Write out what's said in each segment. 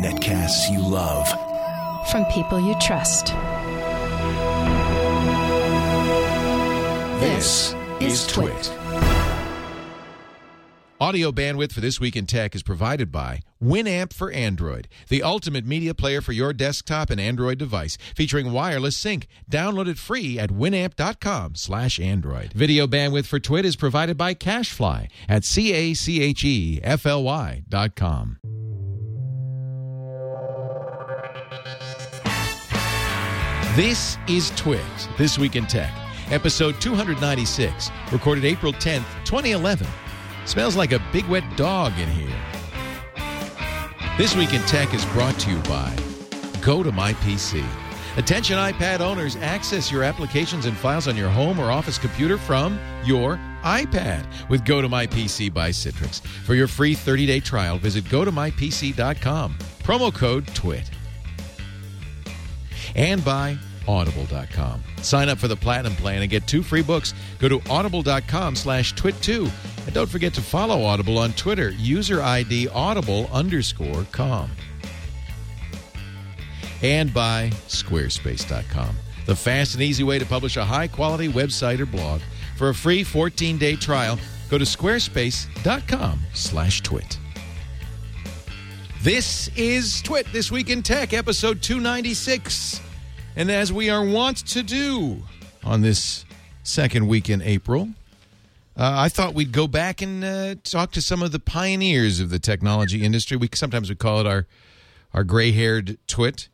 Netcasts you love. From people you trust. This is Twit. Audio bandwidth for This Week in Tech is provided by Winamp for Android, the ultimate media player for your desktop and Android device, featuring wireless sync. Download it free at winamp.com slash Android. Video bandwidth for Twit is provided by CacheFly at C-A-C-H-E-F-L-Y dot com. This is Twit, This Week in Tech, episode 296, recorded April 10th, 2011. Smells like a big wet dog in here. This Week in Tech is brought to you by Go to My PC. Attention iPad owners, access your applications and files on your home or office computer from your iPad with Go to My PC by Citrix. For your free 30-day trial, visit gotomypc.com. Promo code TWIT. And by audible.com. Sign up for the platinum plan and get two free books. Go to audible.com slash twit2. And don't forget to follow Audible on Twitter, user ID audible underscore com. And by squarespace.com. The fast and easy way to publish a high quality website or blog. For a free 14 day trial, go to squarespace.com slash twit. This is Twit This Week in Tech, episode 296. And as we are wont to do on this second week in April, uh, I thought we'd go back and uh, talk to some of the pioneers of the technology industry. We sometimes we call it our our gray-haired twit.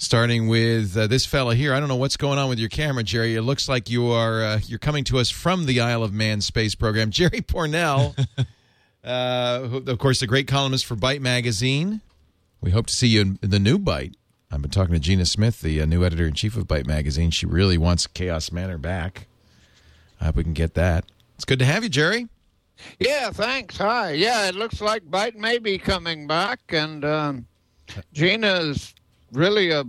Starting with uh, this fella here, I don't know what's going on with your camera, Jerry. It looks like you are uh, you're coming to us from the Isle of Man space program. Jerry Pournelle, uh, who, of course, the great columnist for Byte magazine. We hope to see you in the new Byte. I've been talking to Gina Smith, the uh, new editor in chief of Byte magazine. She really wants Chaos Manor back. I hope we can get that. It's good to have you, Jerry. Yeah, thanks. Hi. Yeah, it looks like Byte may be coming back, and um, Gina's really a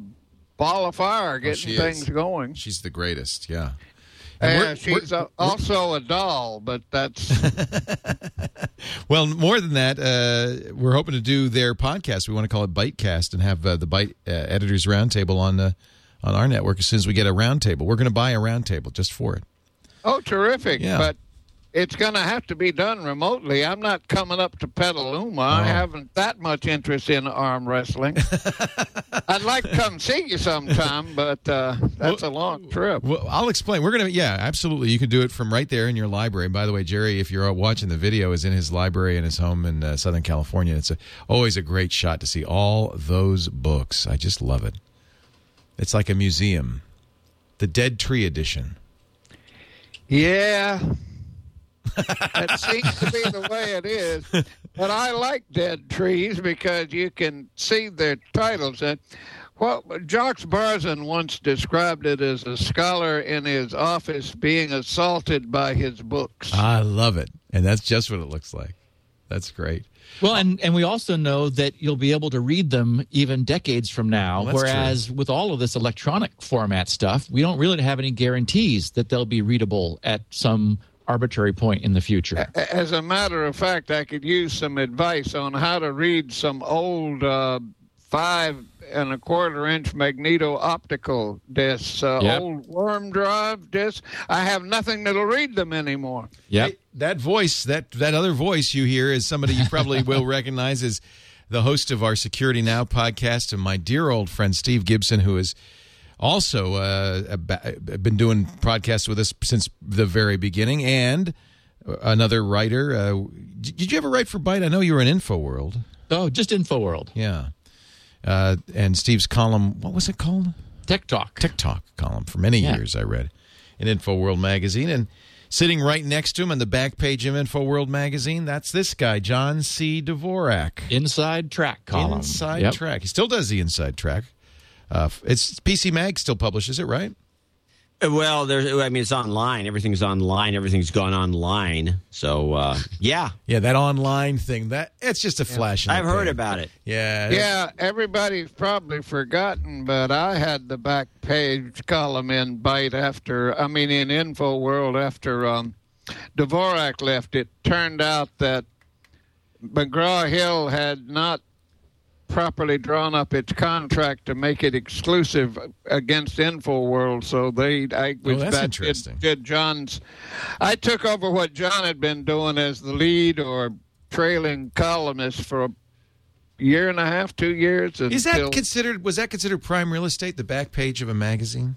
ball of fire getting she is. things going. She's the greatest. Yeah. And we're- she's we're- a, also a doll, but that's Well, more than that, uh, we're hoping to do their podcast. We want to call it Bitecast and have uh, the Byte uh, Editors Roundtable on uh, on our network as soon as we get a roundtable. We're going to buy a roundtable just for it. oh terrific. Yeah. But it's going to have to be done remotely. I'm not coming up to Petaluma. I Oh. haven't that much interest in arm wrestling. I'd like to come see you sometime, but uh, that's a long trip. Well, I'll explain. We're going to, yeah, absolutely. You can do it from right there in your library. By the way, Jerry, if you're watching the video, is in his library in his home in uh, Southern California. It's a, always a great shot to see all those books. I just love it. It's like a museum. The Dead Tree Edition. Yeah. That seems to be the way it is. But I like dead trees because you can see their titles. And well, Jacques Barzun once described it as a scholar in his office being assaulted by his books. I love it. And that's just what it looks like. That's great. Well, and, and we also know that you'll be able to read them even decades from now. Well, that's whereas with all of this electronic format stuff, we don't really have any guarantees that they'll be readable at some arbitrary point in the future. As a matter of fact, I could use some advice on how to read some old uh, five and a quarter inch magneto optical discs, uh, Yep. old worm drive discs. I have nothing that'll read them anymore. Yep. Hey, that voice, that that other voice you hear is somebody you probably will recognize as the host of our Security Now podcast and my dear old friend Steve Gibson, who is has also uh, been doing podcasts with us since the very beginning, and another writer. Uh, did you ever write for Byte? I know you were in InfoWorld. Oh, just InfoWorld. Yeah. Uh, and Steve's column, what was it called? Tech Talk. Tech Talk column for many Yeah. years. I read in InfoWorld magazine, and sitting right next to him on the back page of InfoWorld magazine, that's this guy, John C. Dvorak. Inside Track column. Inside Yep. Track. He still does the Inside Track. Uh, it's PC Mag still publishes it, right? Well, there's. I mean, it's online. Everything's online. Everything's gone online. So, uh, yeah, Yeah, that online thing. That it's just a flash. in I've heard pan. about it. Yeah, Yeah, everybody's probably forgotten, but I had the back page column in Byte after, I mean, in Info World after um, Dvorak left. It turned out that McGraw Hill had not properly drawn up its contract to make it exclusive against InfoWorld. So they, I was Oh, that's that interesting. Did, did John's, I took over what John had been doing as the lead or trailing columnist for a year and a half, two years. Is that considered? Was that considered prime real estate? The back page of a magazine?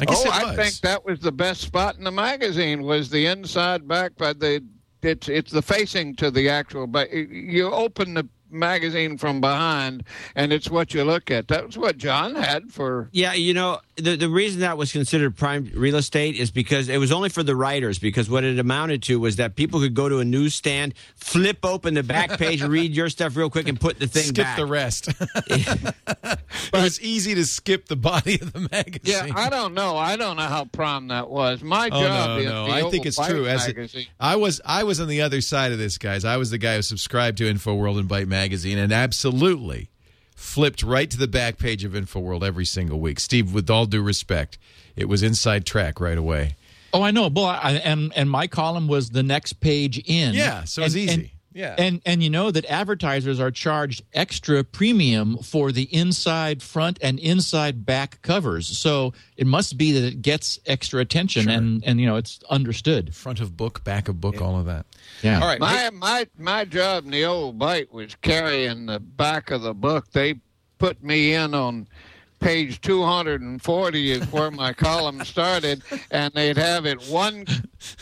I guess oh, I think that was the best spot in the magazine was the inside back by the it's it's the facing to the actual but you open the magazine from behind and it's what you look at. That was what John had for Yeah, you know, the the reason that was considered prime real estate is because it was only for the writers. Because what it amounted to was that people could go to a newsstand, flip open the back page, read your stuff real quick, and put the thing skip back. the rest. it was easy to skip the body of the magazine. Yeah, I don't know. I don't know how prime that was. My Oh job no, in no! the I think it's Byte true. As magazine. I was, I was on the other side of this, guys. I was the guy who subscribed to InfoWorld and Byte magazine, and absolutely flipped right to the back page of InfoWorld every single week. Steve, with all due respect, it was inside track right away. Oh, I know. Well, I, and and my column was the next page in. Yeah, so it's easy. and- Yeah. And and you know that advertisers are charged extra premium for the inside front and inside back covers. So it must be that it gets extra attention and and you know it's understood. Front of book, back of book, all of that. Yeah. All right. My my my job in the old Byte was carrying the back of the book. They put me in on page 240 is where my column started, and they'd have it one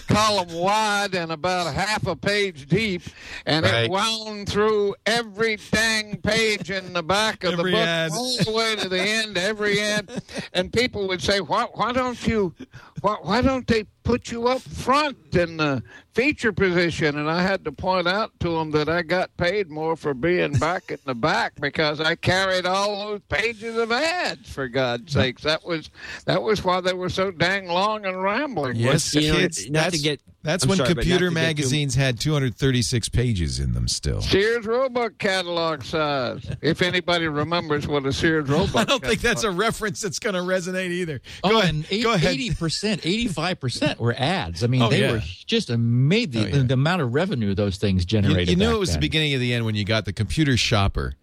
column wide and about half a page deep, and Right. it wound through every dang page in the back of Every the book ad. all the way to the end, every end, and people would say, "Why, why don't you, why, why don't they put you up front in the feature position?" And I had to point out to them that I got paid more for being back in the back because I carried all those pages of ads. For God's sakes, that was that was why they were so dang long and rambling. Yes, You know, kids. not to get- that's I'm when sorry, computer to get too- magazines had 236 pages in them still. Sears Roebuck catalog size. If anybody remembers what a Sears Roebuck. I don't think that's a reference that's going to resonate either. Oh, Go ahead. and eight- Go ahead. 80%, 85% were ads. I mean, Oh, they yeah. were just amazed the, Oh, yeah. the amount of revenue those things generated. you knew it was the beginning of the end when you got the computer shopper,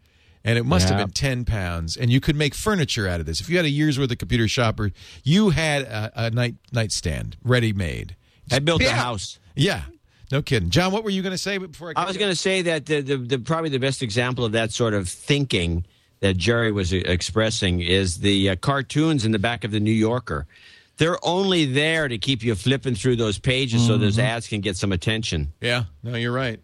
and it must have been 10 pounds, and you could make furniture out of this. If you had a year's worth of computer shopper, you had a, a night nightstand ready made. I built a house. Yeah, no kidding. John, what were you going to say before I? I was going to say that the, the, the probably the best example of that sort of thinking that Jerry was expressing is the uh, cartoons in the back of the New Yorker. They're only there to keep you flipping through those pages so those ads can get some attention. Yeah, no, you're right.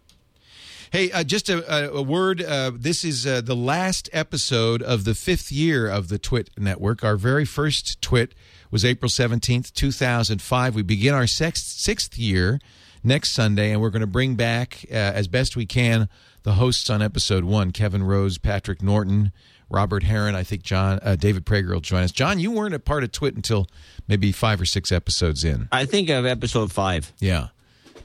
Hey, uh, just a, a, a word. Uh, this is uh, the last episode of the fifth year of the Twit Network. Our very first Twit was April 17th, 2005. We begin our sixth, sixth year next Sunday, and we're going to bring back, uh, as best we can, the hosts on episode one Kevin Rose, Patrick Norton, Robert Heron. I think John, uh, David Prager will join us. John, you weren't a part of Twit until maybe five or six episodes in. I think of episode five. Yeah.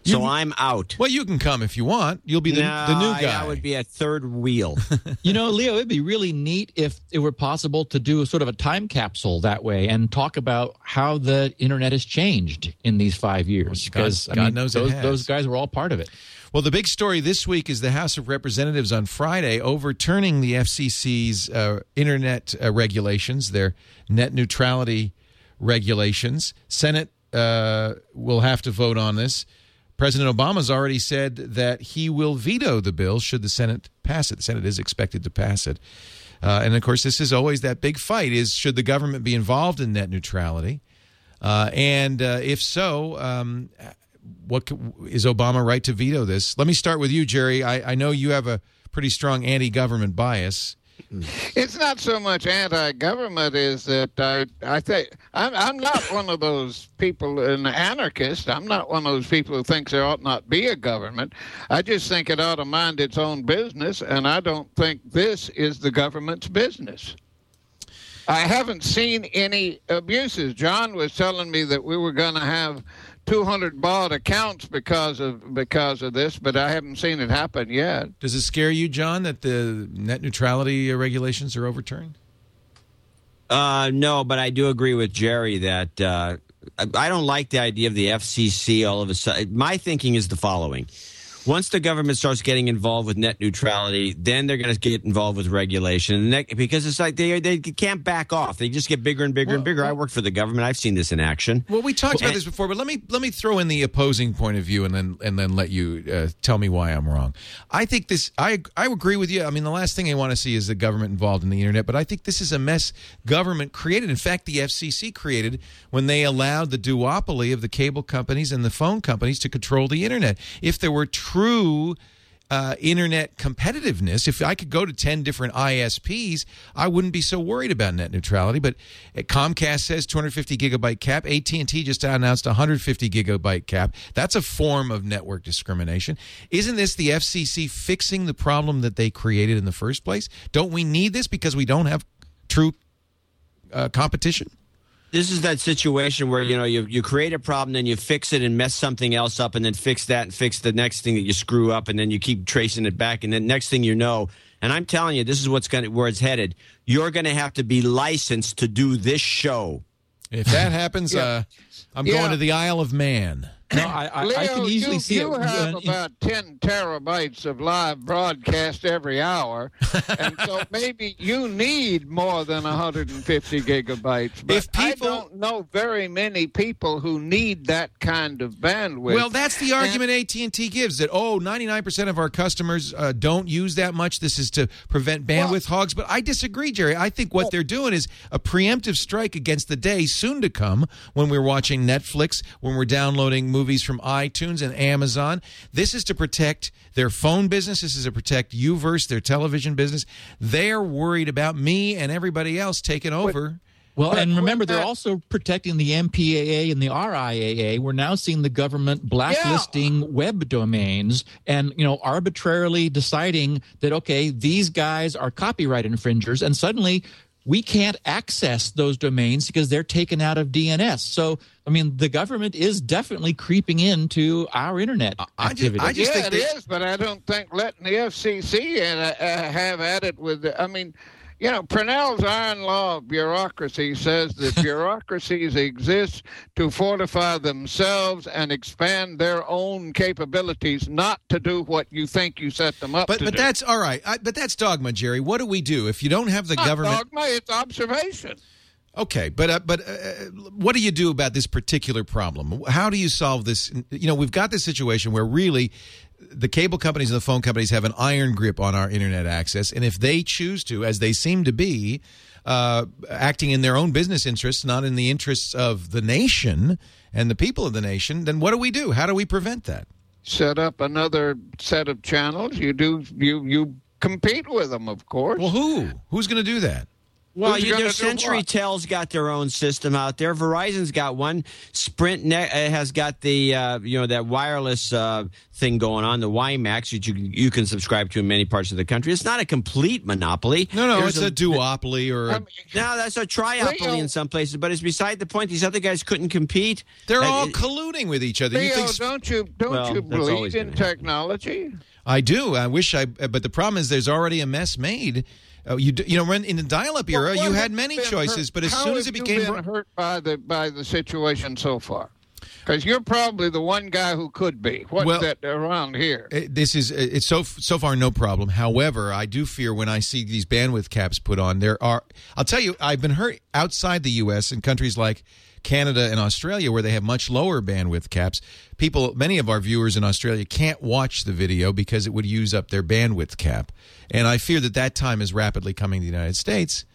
So You- I'm out. Well, you can come if you want. You'll be the, No, the new guy. I would be a third wheel. You know, Leo, it'd be really neat if it were possible to do a sort of a time capsule that way and talk about how the internet has changed in these five years. God- Because I God mean, knows it those, has. those guys were all part of it. Well, the big story this week is the House of Representatives on Friday overturning the FCC's uh, internet uh, regulations, their net neutrality regulations. Senate uh, will have to vote on this. President Obama's already said that he will veto the bill should the Senate pass it. The Senate is expected to pass it. Uh, and of course, this is always that big fight: is should the government be involved in net neutrality? Uh, and uh, if so, um, what is Obama right to veto this? Let me start with you, Jerry. I, I know you have a pretty strong anti-government bias. It's not so much anti-government as that I, I think I'm, I'm not one of those people, an anarchist. I'm not one of those people who thinks there ought not be a government. I just think it ought to mind its own business, and I don't think this is the government's business. I haven't seen any abuses. John was telling me that we were going to have 200 bought accounts because of because of this, but I haven't seen it happen yet. Does it scare you, John, that the net neutrality uh, regulations are overturned? Uh, no, but I do agree with Jerry that uh, I I don't like the idea of the FCC all of a sudden. My thinking is the following. Once the government starts getting involved with net neutrality, then they're going to get involved with regulation, and that, because it's like they they can't back off. They just get bigger and bigger and bigger. I work for the government. I've seen this in action. Well, we talked about And- this before, but let me let me throw in the opposing point of view, and then and then let you uh, tell me why I'm wrong. I think this. I I agree with you. I mean, the last thing I want to see is the government involved in the internet, but I think this is a mess government created. In fact, the FCC created when they allowed the duopoly of the cable companies and the phone companies to control the internet. If there were true uh, internet competitiveness. If I could go to 10 different ISPs, I wouldn't be so worried about net neutrality. But uh, Comcast says 250 gigabyte cap. AT&T just announced 150 gigabyte cap. That's a form of network discrimination. Isn't this the FCC fixing the problem that they created in the first place? Don't we need this because we don't have true uh, competition? This is that situation where you know you you create a problem, then you fix it and mess something else up, and then fix that and fix the next thing that you screw up, and then you keep tracing it back, and then next thing you know, and I'm telling you, this is what's going to where it's headed. You're going to have to be licensed to do this show. If that happens, uh, I'm Yeah. going to the Isle of Man. No, I, I, Leo, I can easily you, see you it. have uh, about 10 terabytes of live broadcast every hour, and so maybe you need more than 150 gigabytes. But If people- I don't know very many people who need that kind of bandwidth. Well, that's the argument AT&T gives that oh, 99% of our customers uh, don't use that much. This is to prevent bandwidth hogs, but I disagree, Jerry. I think what they're doing is a preemptive strike against the day soon to come when we're watching Netflix, when we're downloading movies from iTunes and Amazon. This is to protect their phone business. This is to protect Uverse, their television business. They're worried about me and everybody else taking over. Well, But and remember, they're that- also protecting the MPAA and the RIAA. We're now seeing the government blacklisting web domains and, you know, arbitrarily deciding that, okay, these guys are copyright infringers, and suddenly we can't access those domains because they're taken out of DNS. So, I mean, the government is definitely creeping into our internet I just- activity. I just yeah, think it they- is, but I don't think letting the FCC and, uh, uh, have at it with. The, I mean, you know, Pournelle's iron law of bureaucracy says that bureaucracies exist to fortify themselves and expand their own capabilities, not to do what you think you set them up But to but do. that's all right. I, but that's dogma, Jerry. What do we do if you don't have the not government? dogma; it's observation. Okay, but uh, but uh, what do you do about this particular problem? How do you solve this? You know, we've got this situation where really the cable companies and the phone companies have an iron grip on our internet access, and if they choose to, as they seem to be, uh, acting in their own business interests, not in the interests of the nation and the people of the nation, then what do we do? How do we prevent that? Set up another set of channels. You do you you compete with them, of course. Well, who who's going to do that? Well, Who's you, gonna their do Century what? Tel's got their own system out there. Verizon's got one. Sprint ne- uh, has got the uh, you know that wireless uh, thing going on, the WiMAX, which you you can subscribe to in many parts of the country. It's not a complete monopoly. No, no, There's it's a, duopoly or a, I mean, no, that's a triopoly Leo- in some places, but it's beside the point. These other guys couldn't compete. they're Uh, all it- colluding with each other. You Leo, think don't you don't Well, you believe in gonna happen. technology? I do. I wish I, but the problem is there's already a mess made. Uh, you do, you know when in the dial-up era, Well, you had many choices, hurt- but as how soon as it became been hurt by the by the situation so far, because you're probably the one guy who could be. What's Well- that around here? Uh, this is it's so so far no problem. However, I do fear when I see these bandwidth caps put on. There are I'll tell you I've been hurt outside the U.S. in countries like Canada and Australia where they have much lower bandwidth caps. People, many of our viewers in Australia can't watch the video because it would use up their bandwidth cap, and I fear that that time is rapidly coming to the United States.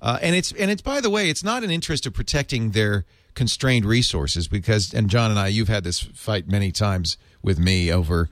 Uh, and it's and it's by the way, it's not an interest of protecting their constrained resources because and John and I, you've had this fight many times with me over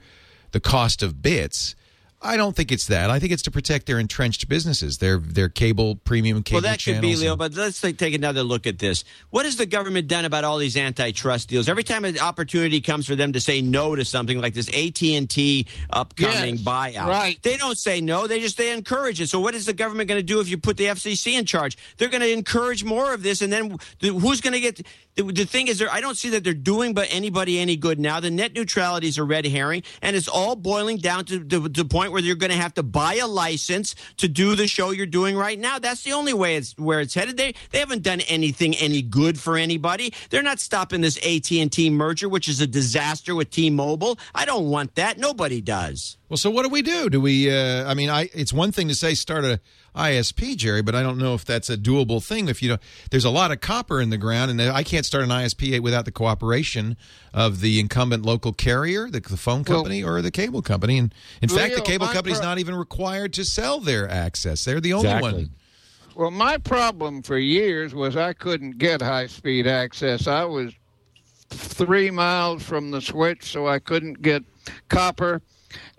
the cost of bits. I don't think it's that. I think it's to protect their entrenched businesses, their their cable premium cable Well, that could be, Leo, and- but let's take, take another look at this. What has the government done about all these antitrust deals? Every time an opportunity comes for them to say no to something like this AT&T upcoming Yes, buyout, right. they don't say no. They just they encourage it. So what is the government going to do if you put the FCC in charge? They're going to encourage more of this, and then who's going to get? The, the thing is, they're- I don't see that they're doing but anybody any good now. The net neutrality is a red herring, and it's all boiling down to, to the point point where you're going to have to buy a license to do the show you're doing right now. That's the only way it's where it's headed. They they haven't done anything any good for anybody. They're not stopping this AT&T merger, which is a disaster with T-Mobile. I don't want that. Nobody does. Well, so what do we do? Do we? Uh, I mean, I it's one thing to say start a ISP, Jerry, but I don't know if that's a doable thing. If you know, there's a lot of copper in the ground, and I can't start an ISP without the cooperation of the incumbent local carrier, the, the phone company, well, or the cable company. And in fact, the cable company's pro- not even required to sell their access. They're the only exactly. one. Well, my problem for years was I couldn't get high speed access. I was three miles from the switch, so I couldn't get copper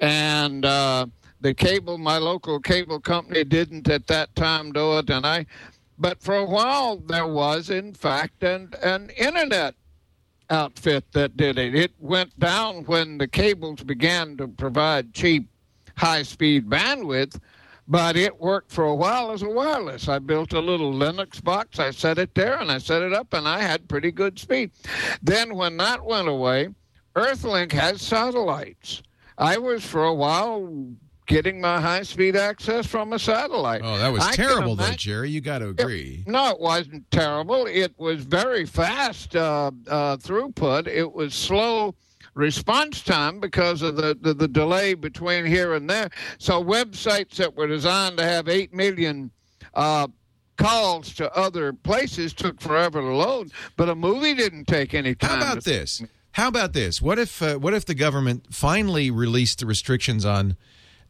and uh, the cable, my local cable company, didn't at that time do it, and I. But for a while, there was, in fact, an an internet outfit that did it. It went down when the cables began to provide cheap, high-speed bandwidth but it worked for a while as a wireless. I built a little Linux box, I set it there, and I set it up, and I had pretty good speed. Then, when that went away, Earthlink has satellites. I was for a while getting my high speed access from a satellite. Oh, that was I terrible, though, Jerry. You got to agree. It, no, it wasn't terrible. It was very fast uh, uh, throughput. It was slow response time because of the, the, the, delay between here and there. So websites that were designed to have 8 million uh, calls to other places took forever to load, but a movie didn't take any time. How about this? How about this? What if uh, what if the government finally released the restrictions on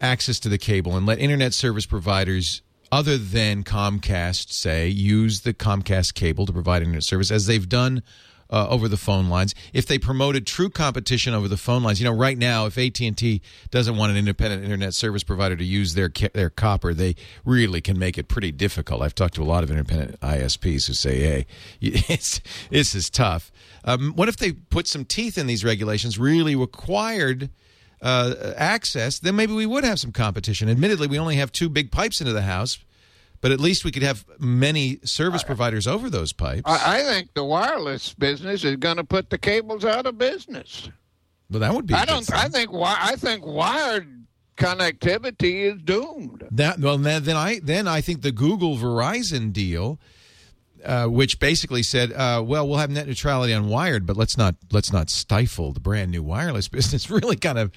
access to the cable and let internet service providers other than Comcast say use the Comcast cable to provide internet service as they've done uh, over the phone lines. If they promoted true competition over the phone lines, you know, right now, if AT and T doesn't want an independent internet service provider to use their their copper, they really can make it pretty difficult. I've talked to a lot of independent ISPs who say, "Hey, it's this is tough." Um, what if they put some teeth in these regulations, really required uh, access? Then maybe we would have some competition. Admittedly, we only have two big pipes into the house, but at least we could have many service providers over those pipes. I, I think the wireless business is going to put the cables out of business. Well, that would be. I don't. I think. I think wired connectivity is doomed. That well, then I then I think the Google Verizon deal uh, which basically said, uh, "Well, we'll have net neutrality on wired, but let's not let's not stifle the brand new wireless business." Really, kind of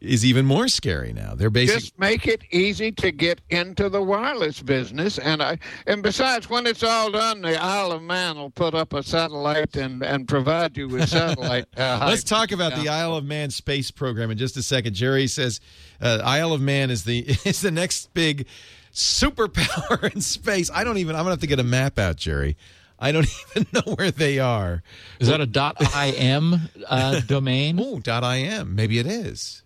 is even more scary now. They're basically just make it easy to get into the wireless business, and I and besides, when it's all done, the Isle of Man will put up a satellite and and provide you with satellite. Uh, let's talk about the Isle of Man space program in just a second. Jerry says uh, Isle of Man is the is the next big superpower in space. I don't even. I'm gonna have to get a map out, Jerry. I don't even know where they are. Is that a dot .im uh, domain? Oh, dot .im. Maybe it is.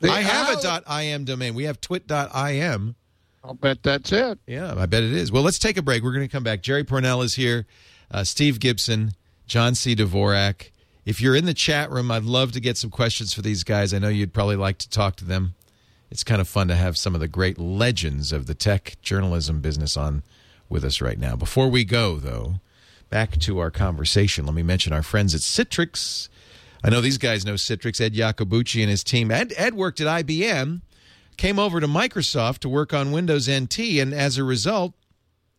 The I have a dot .im domain. We have twit.im. I'll bet that's it. Yeah, I bet it is. Well, let's take a break. We're going to come back. Jerry Pournelle is here. Uh, Steve Gibson, John C. Dvorak. If you're in the chat room, I'd love to get some questions for these guys. I know you'd probably like to talk to them it's kind of fun to have some of the great legends of the tech journalism business on with us right now. Before we go, though, back to our conversation, let me mention our friends at Citrix. I know these guys know Citrix. Ed Iacobucci and his team. Ed, Ed worked at IBM, came over to Microsoft to work on Windows NT, and as a result,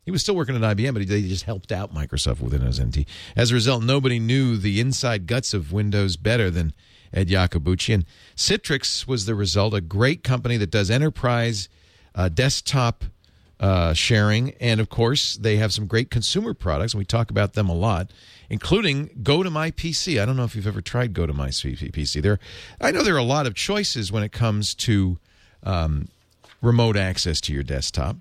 he was still working at IBM, but he, just helped out Microsoft with Windows NT. As a result, nobody knew the inside guts of Windows better than Ed Iacobucci. And Citrix was the result, a great company that does enterprise uh, desktop uh, sharing. And of course, they have some great consumer products, and we talk about them a lot, including Go to My PC. I don't know if you've ever tried Go to My PC. There, I know there are a lot of choices when it comes to um, remote access to your desktop.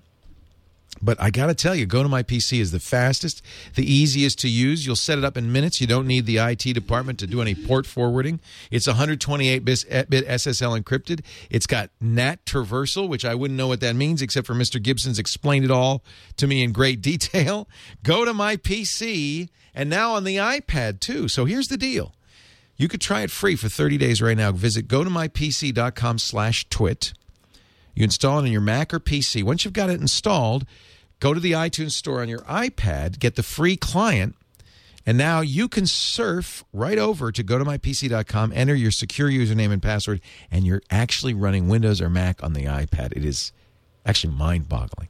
But I got to tell you, Go to My PC is the fastest, the easiest to use. You'll set it up in minutes. You don't need the IT department to do any port forwarding. It's 128 eh, bit SSL encrypted. It's got NAT traversal, which I wouldn't know what that means, except for Mr. Gibson's explained it all to me in great detail. Go to My PC, and now on the iPad too. So here's the deal. You could try it free for 30 days right now. Visit go to gotomypc.com slash twit. You install it on your Mac or PC. Once you've got it installed, go to the iTunes store on your iPad, get the free client, And now you can surf right over to go to mypc.com, enter your secure username and password, and you're actually running Windows or Mac on the iPad. It is actually mind boggling.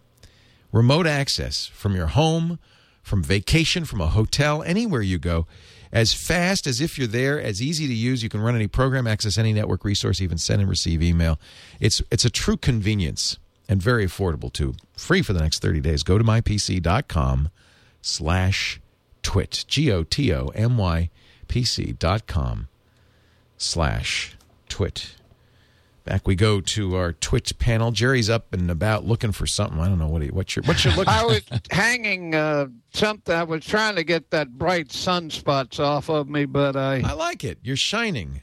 Remote access from your home, from vacation, from a hotel, anywhere you go, as fast as if you're there, as easy to use. You can run any program, access any network resource, even send and receive email. It's it's a true convenience and very affordable too. Free for the next 30 days. Go to mypc.com slash twit. G-O-T-O-M-Y P-C dot com slash twit. Back we go to our Twit panel. Jerry's up and about looking for something. I don't know what he, what you're what you're looking. I was hanging uh, something. I was trying to get that bright sunspots off of me, but I. I like it. You're shining.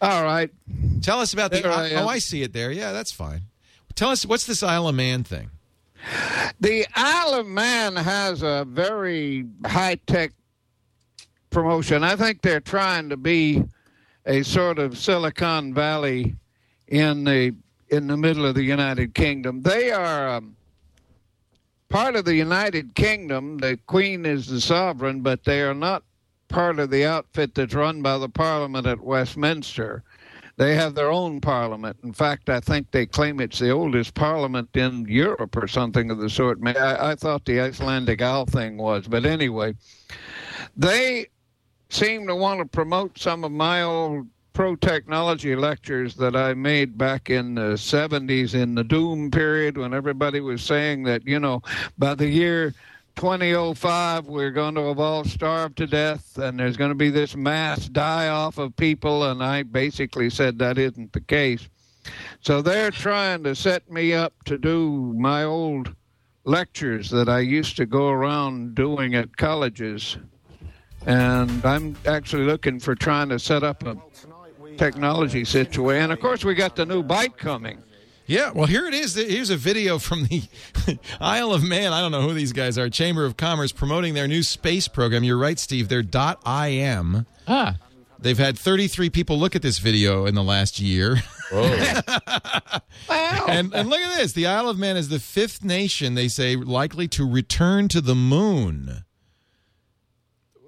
All right. Tell us about the. There I oh, I see it there. Yeah, that's fine. Tell us what's this Isle of Man thing? The Isle of Man has a very high tech promotion. I think they're trying to be a sort of Silicon Valley in the in the middle of the United Kingdom. They are um, part of the United Kingdom. The Queen is the sovereign, but they are not part of the outfit that's run by the Parliament at Westminster. They have their own parliament. In fact, I think they claim it's the oldest parliament in Europe or something of the sort. I, I thought the Icelandic Althing was, but anyway, they seem to want to promote some of my old pro technology lectures that I made back in the 70s in the doom period when everybody was saying that, you know, by the year 2005 we're going to have all starved to death and there's going to be this mass die off of people and I basically said that isn't the case. So they're trying to set me up to do my old lectures that I used to go around doing at colleges. And I'm actually looking for trying to set up a technology situation. And of course, we got the new Byte coming. Yeah, well, here it is. Here's a video from the Isle of Man. I don't know who these guys are. Chamber of Commerce promoting their new space program. You're right, Steve. They're Dot .im. Ah, They've had 33 people look at this video in the last year. Wow. And, and look at this. The Isle of Man is the fifth nation, they say, likely to return to the moon.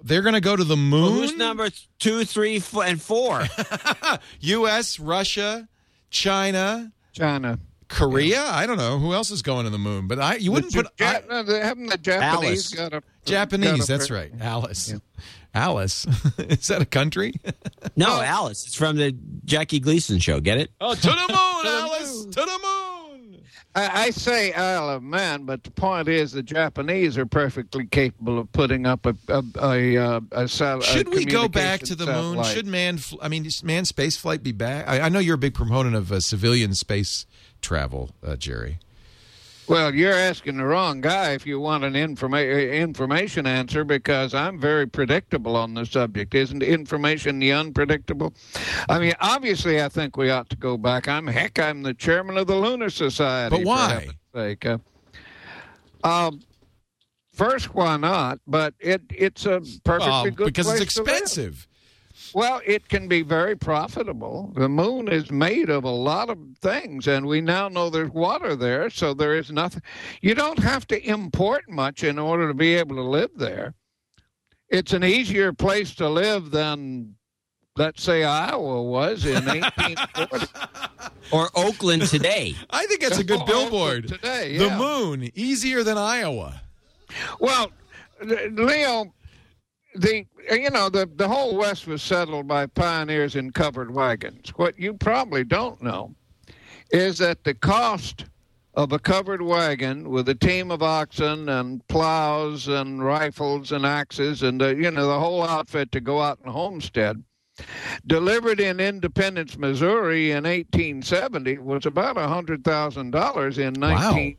They're going to go to the moon. Well, who's number two, three, four, and four? U.S., Russia, China, China. Uh, Korea. I don't know who else is going to the moon, but I you wouldn't the, put Ja- I- no, they- haven't the Japanese Alice. got a Japanese. got a- That's right, Alice. Alice, is that a country? No, Alice. It's from the Jackie Gleason show. Get it? Oh, to the moon, Alice, to the moon. I, I say Isle of Man, but the point is the Japanese are perfectly capable of putting up a a a, uh, a, a Should we go back to the moon? Should man? I mean, man space flight be back? I, I know you're a big proponent of uh, civilian space travel, uh, Jerry. Well, you're asking the wrong guy if you want an informa- information answer because I'm very predictable on the subject. Isn't information the unpredictable? I mean, obviously, I think we ought to go back. I'm heck, I'm the chairman of the Lunar Society. But why? Sake. Uh, um, first, why not? But it it's a perfectly Well, good because it's place to live. expensive. Well, it can be very profitable. The moon is made of a lot of things, and we now know there's water there, so there is nothing. You don't have to import much in order to be able to live there. It's an easier place to live than, let's say, Iowa was in 1840. Or Oakland today? I think that's a good Oh, billboard. today, The moon, easier than Iowa. Well, Leo, the you know the the whole West was settled by pioneers in covered wagons. What you probably don't know is that the cost of a covered wagon with a team of oxen and plows and rifles and axes and the, you know the whole outfit to go out and homestead delivered in Independence, Missouri in 1870 was about $100,000 in Wow. 1990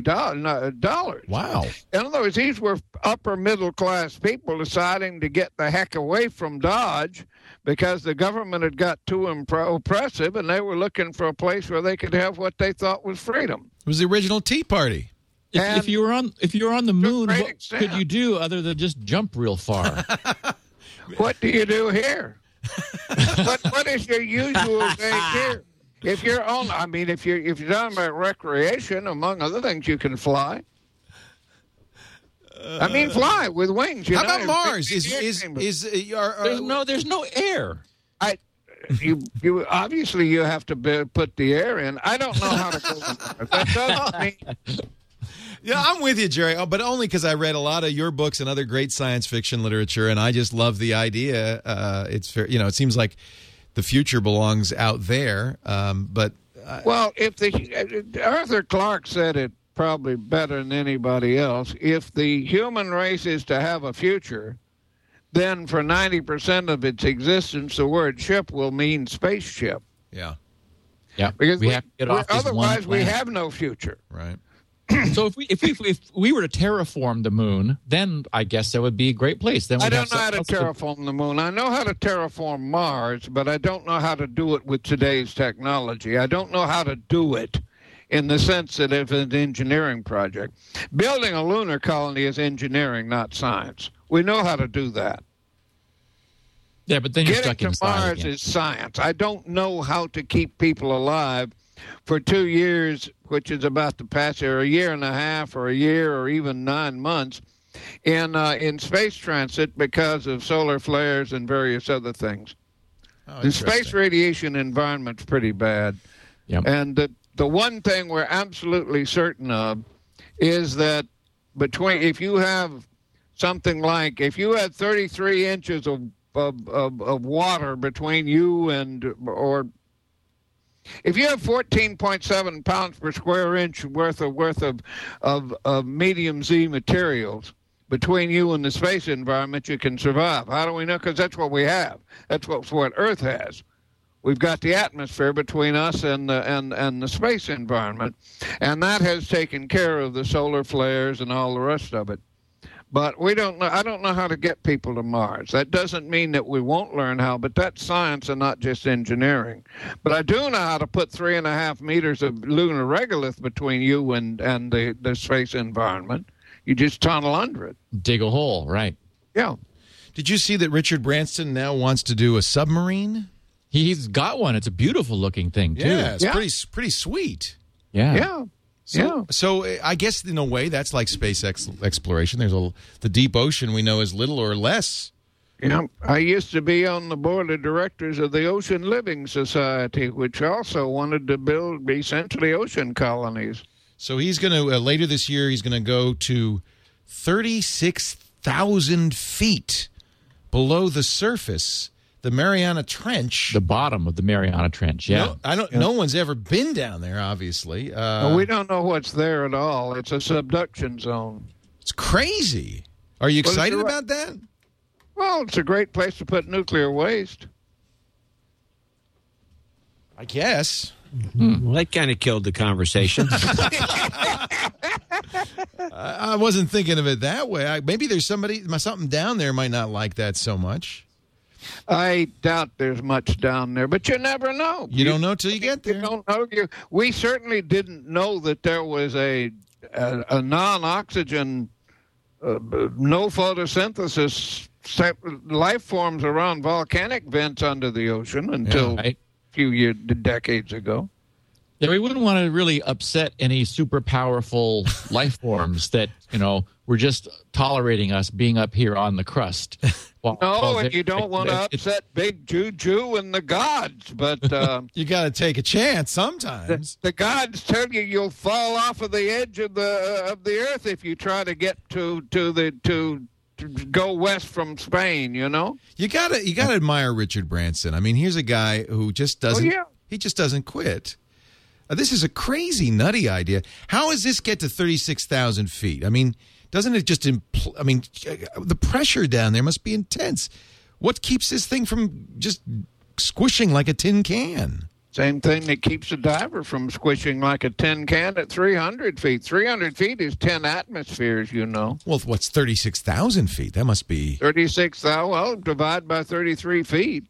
dollars. dollars. Wow. In other words, these were upper middle class people deciding to get the heck away from Dodge because the government had got too impre- oppressive and they were looking for a place where they could have what they thought was freedom. It was the original Tea Party. if, if you were on if you were on the moon, what extent. could you do other than just jump real far? What do you do here? what what is your usual day here? If you're on, I mean, if you're if you're talking about recreation, among other things, you can fly. I mean, fly with wings. You How know, about Mars? big Is is chamber. is uh, are, are, There's no, there's no air. I, you, you obviously you have to be, put the air in. I don't know how to go. That doesn't mean Yeah, I'm with you, Jerry, oh, but only because I read a lot of your books and other great science fiction literature, and I just love the idea. Uh, it's fair, you know, it seems like the future belongs out there, um, but Well, if the Arthur Clarke said it probably better than anybody else. If the human race is to have a future, then for ninety percent of its existence, the word ship will mean spaceship. yeah, Yeah, Because we, have to get off otherwise we have no future. right. So if we if we if we were to terraform the moon, then I guess that would be a great place. Then I don't know how to terraform the moon. I know how to terraform Mars, but I don't know how to do it with today's technology. I don't know how to do it in the sense that it's an engineering project. Building a lunar colony is engineering, not science. We know how to do that. Yeah, but then you're Getting stuck to Mars again. is science. I don't know how to keep people alive for two years, which is about to pass, or a year and a half, or a year, or even nine months, in uh, in space transit because of solar flares and various other things. Oh, The space radiation environment's pretty bad. Yep. And the, the one thing we're absolutely certain of is that between if you have something like if you had 33 inches of of, of, of water between you and or if you have 14.7 pounds per square inch worth of worth of, of, of medium Z materials between you and the space environment, you can survive. How do we know? Because that's what we have. That's what, Earth has. We've got the atmosphere between us and the and, and the space environment, and that has taken care of the solar flares and all the rest of it. But we don't know. I don't know how to get people to Mars. That doesn't mean that we won't learn how, but that's science and not just engineering. But I do know how to put three and a half meters of lunar regolith between you and and the, the space environment. You just tunnel under it. Dig a hole, right? Yeah. Did you see that Richard Branson now wants to do a submarine? He's got one. It's a beautiful looking thing too. Yeah, it's Yeah. pretty pretty sweet. Yeah. Yeah. So, yeah. so uh, I guess in a way that's like space ex- exploration. There's a the deep ocean we know is little or less. Yeah, I used to be on the board of directors of the Ocean Living Society, which also wanted to build essentially ocean colonies. So he's going to uh, later this year. He's going to go to thirty six thousand feet below the surface, the Mariana Trench. The bottom of the Mariana Trench. Yeah. No, I don't. No one's ever been down there. Obviously, uh, Well, we don't know what's there at all. It's a subduction zone. it's crazy. Are you excited you're about that? Well, it's a great place to put nuclear waste. I guess. Well, that kind of killed the conversation. I, I wasn't thinking of it that way. I, maybe there's somebody, something down there might not like that so much. I doubt there's much down there, but you never know. You don't know till you get You there. don't know. You, we certainly didn't know that there was a a, a non-oxygen, uh, no photosynthesis life forms around volcanic vents under the ocean until Right. a few years, decades ago. Yeah, we wouldn't want to really upset any super powerful life forms that you know were just tolerating us being up here on the crust. While- No, and you don't want to upset big juju and the gods, but. Uh, You got to take a chance sometimes. The gods tell you you'll fall off of the edge of the of the earth if you try to get to to the to, to go west from Spain. You know. You gotta you gotta admire Richard Branson. I mean, here's a guy who just doesn't yeah. he just doesn't quit. Uh, this is a crazy, nutty idea. How does this get to thirty six thousand feet? I mean, doesn't it just impl- I mean, uh, the pressure down there must be intense. What keeps this thing from just squishing like a tin can? Same thing that keeps a diver from squishing like a tin can at 300 feet. 300 feet is 10 atmospheres, you know. Well, what's thirty six thousand feet? That must be 36,000, well, divide by 33 feet.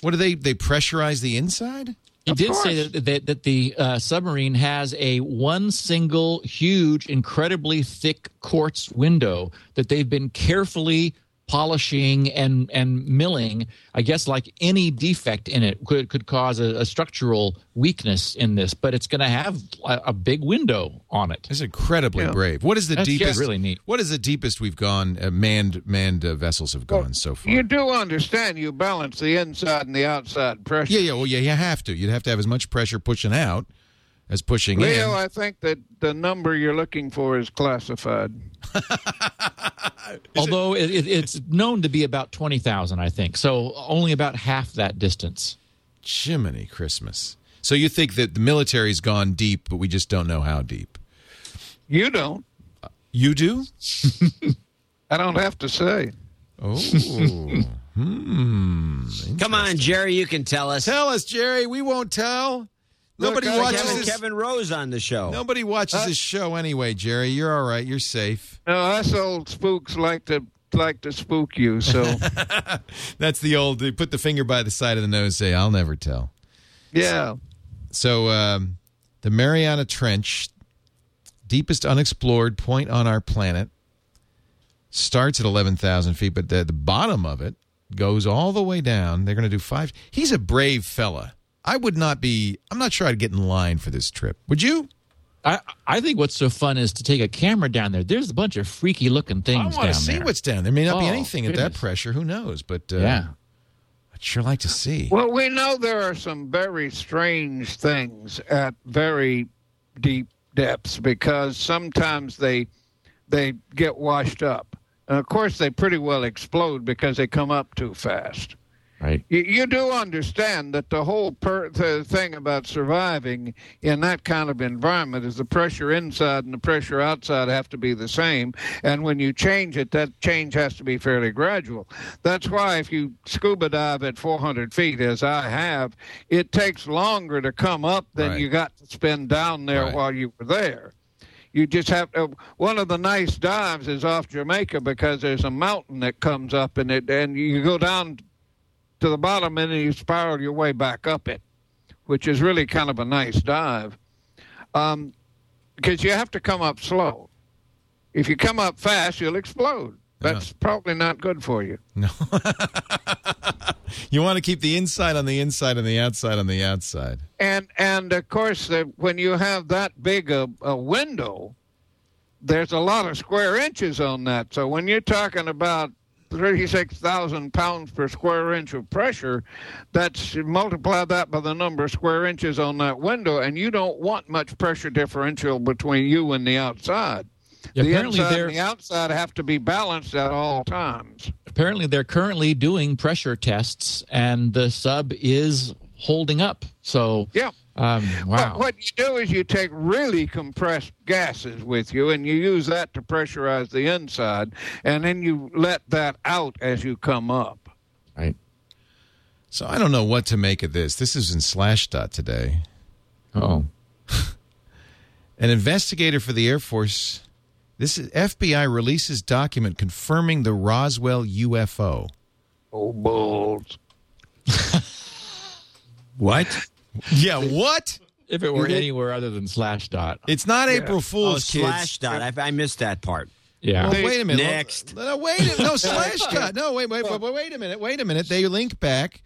what do they they pressurize the inside? He Of did say that, that, that the uh, submarine has a one single, huge, incredibly thick quartz window that they've been carefully polishing and and milling, I guess like any defect in it could could cause a, a structural weakness in this, but it's going to have a, a, big window on it. It's incredibly Yeah. brave. What is the That's deepest? really neat. What is the deepest we've gone? Uh, manned manned uh, vessels have gone so far. You do understand you balance the inside and the outside pressure. yeah, yeah. Well, yeah, you have to. You'd have to have as much pressure pushing out as pushing Leo, in. I think that the number you're looking for is classified. Although it, it, it's known to be about twenty thousand, I think. So only about half that distance. Jiminy Christmas. So you think that the military's gone deep, but we just don't know how deep. You don't. You do? I don't have to say. Oh. hmm. Come on, Jerry, you can tell us. Tell us, Jerry. We won't tell. Nobody I- watches Kevin, this. Kevin Rose on the show. Nobody watches this show anyway, Jerry. You're all right. You're safe. No, us old spooks like to like to spook you. So That's the old. They put the finger by the side of the nose. Say, "I'll never tell." yeah, So um, the Mariana Trench, deepest unexplored point on our planet, starts at 11,000 feet, but the, the bottom of it goes all the way down. They're going to do five. He's a brave fella. I would not be, I'm not sure I'd get in line for this trip. Would you? I I think what's so fun is to take a camera down there. There's a bunch of freaky looking things. I want to see there. what's down there. There may not be Oh, anything at that pressure. Who knows? But uh, yeah. I'd sure like to see. Well, we know there are some very strange things at very deep depths because sometimes they they get washed up. And of course, they pretty well explode because they come up too fast. Right. You, you do understand that the whole per, the thing about surviving in that kind of environment is the pressure inside and the pressure outside have to be the same. And when you change it, that change has to be fairly gradual. That's why if you scuba dive at 400 feet, as I have, it takes longer to come up than Right. you got to spend down there Right. while you were there. You just have to. One of the nice dives is off Jamaica because there's a mountain that comes up and it, and you go down to the bottom and then you spiral your way back up it, which is really kind of a nice dive. Um, because you have to come up slow. If you come up fast, you'll explode. That's probably not good for you. No. you want to keep the inside on the inside and the outside on the outside. And and of course, the, when you have that big a, a window, there's a lot of square inches on that. So when you're talking about 36,000 pounds per square inch of pressure, that's multiply that by the number of square inches on that window, and you don't want much pressure differential between you and the outside. Yeah, the apparently inside and the outside have to be balanced at all times. Apparently, they're currently doing pressure tests, and the sub is holding up. So, Yeah. Um, wow. What, what you do is you take really compressed gases with you, and you use that to pressurize the inside, and then you let that out as you come up. Right. So I don't know what to make of this. This is in Slashdot today. Oh. An investigator for the Air Force. This is FBI releases document confirming the Roswell UFO. Oh, bulls. What? Yeah, what? If it were anywhere other than slash dot. It's not April Oh, Fool's kids. slash dot. I, I missed that part. Yeah. Well, wait a minute. Next. No, wait. A, no, slash dot. No, wait, wait, wait, wait, wait a minute. Wait a minute. They link back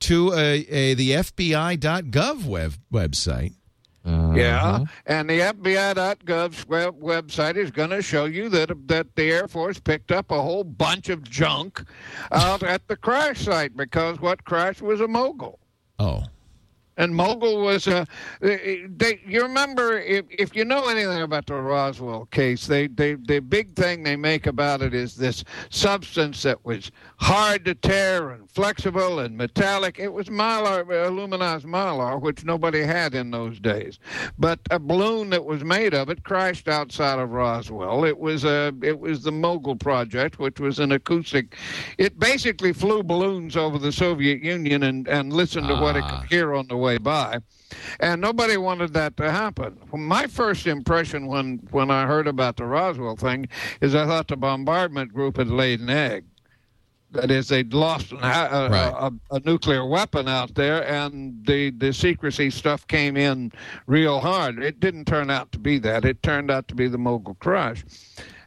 to a, a the FBI.gov web website. Uh-huh. Yeah, and the FBI.gov web, website is going to show you that that the Air Force picked up a whole bunch of junk out at the crash site because what crashed was a mogul. Oh, And Mogul was uh, a. They, you remember if, if you know anything about the Roswell case, they, they the big thing they make about it is this substance that was hard to tear and flexible and metallic. It was mylar, aluminized mylar, which nobody had in those days. But a balloon that was made of it crashed outside of Roswell. It was a it was the Mogul project, which was an acoustic. It basically flew balloons over the Soviet Union and and listened to what it could ah. hear on the way by. And nobody wanted that to happen. My first impression when, when I heard about the Roswell thing is I thought the bombardment group had laid an egg. That is, they'd lost a, a, Right. a, a nuclear weapon out there, and the, the secrecy stuff came in real hard. It didn't turn out to be that. It turned out to be the Mogul Crush.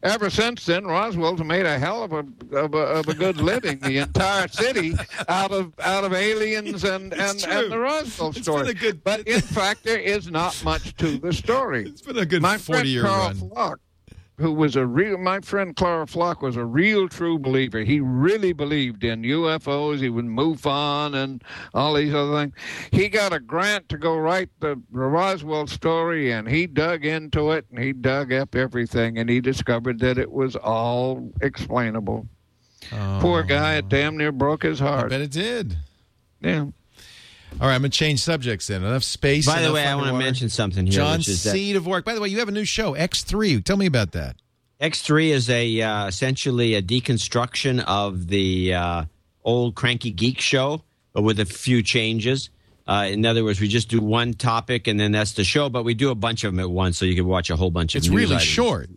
Ever since then, Roswell's made a hell of a of a, of a good living. The entire city out of out of aliens and and, and the Roswell It's story. been a good- but in fact, there is not much to the story. It's been a good my 40 year Karl run. Pflock, who was a real, my friend Clara Pflock was a real true believer. He really believed in UFOs. He would move on and all these other things. He got a grant to go write the, the Roswell story, and he dug into it and he dug up everything, and he discovered that it was all explainable. Poor guy, it oh. damn near broke his Oh. I heart. bet it did. Yeah. All right, I'm going to change subjects then. Enough space. By the way, I want to mention something here, John which is that Dvorak. By the way, you have a new show, X3. Tell me about that. X3 is a uh, essentially a deconstruction of the uh, old Cranky Geek show, but with a few changes. Uh, in other words, we just do one topic and then that's the show, but we do a bunch of them at once, so you can watch a whole bunch of. It's really items. short.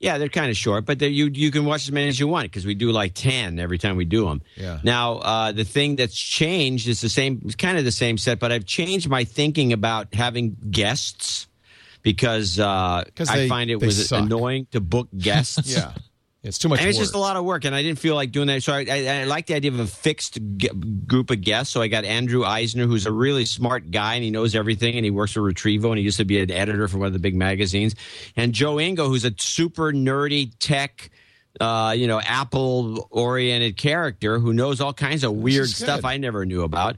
Yeah, they're kind of short, but you you can watch as many as you want because we do like ten every time we do them. Yeah. Now, uh, the thing that's changed is the same, it's kind of the same set, but I've changed my thinking about having guests because uh, 'Cause I they- find it was suck. annoying to book guests. Yeah. It's too much And it's work. just a lot of work, and I didn't feel like doing that. So I, I, I like the idea of a fixed g- group of guests. So I got Andrew Eisner, who's a really smart guy, and he knows everything, and he works for Retrevo, and he used to be an editor for one of the big magazines. And Joe Ingo, who's a super nerdy tech, uh, you know, Apple-oriented character who knows all kinds of weird stuff. I never knew about.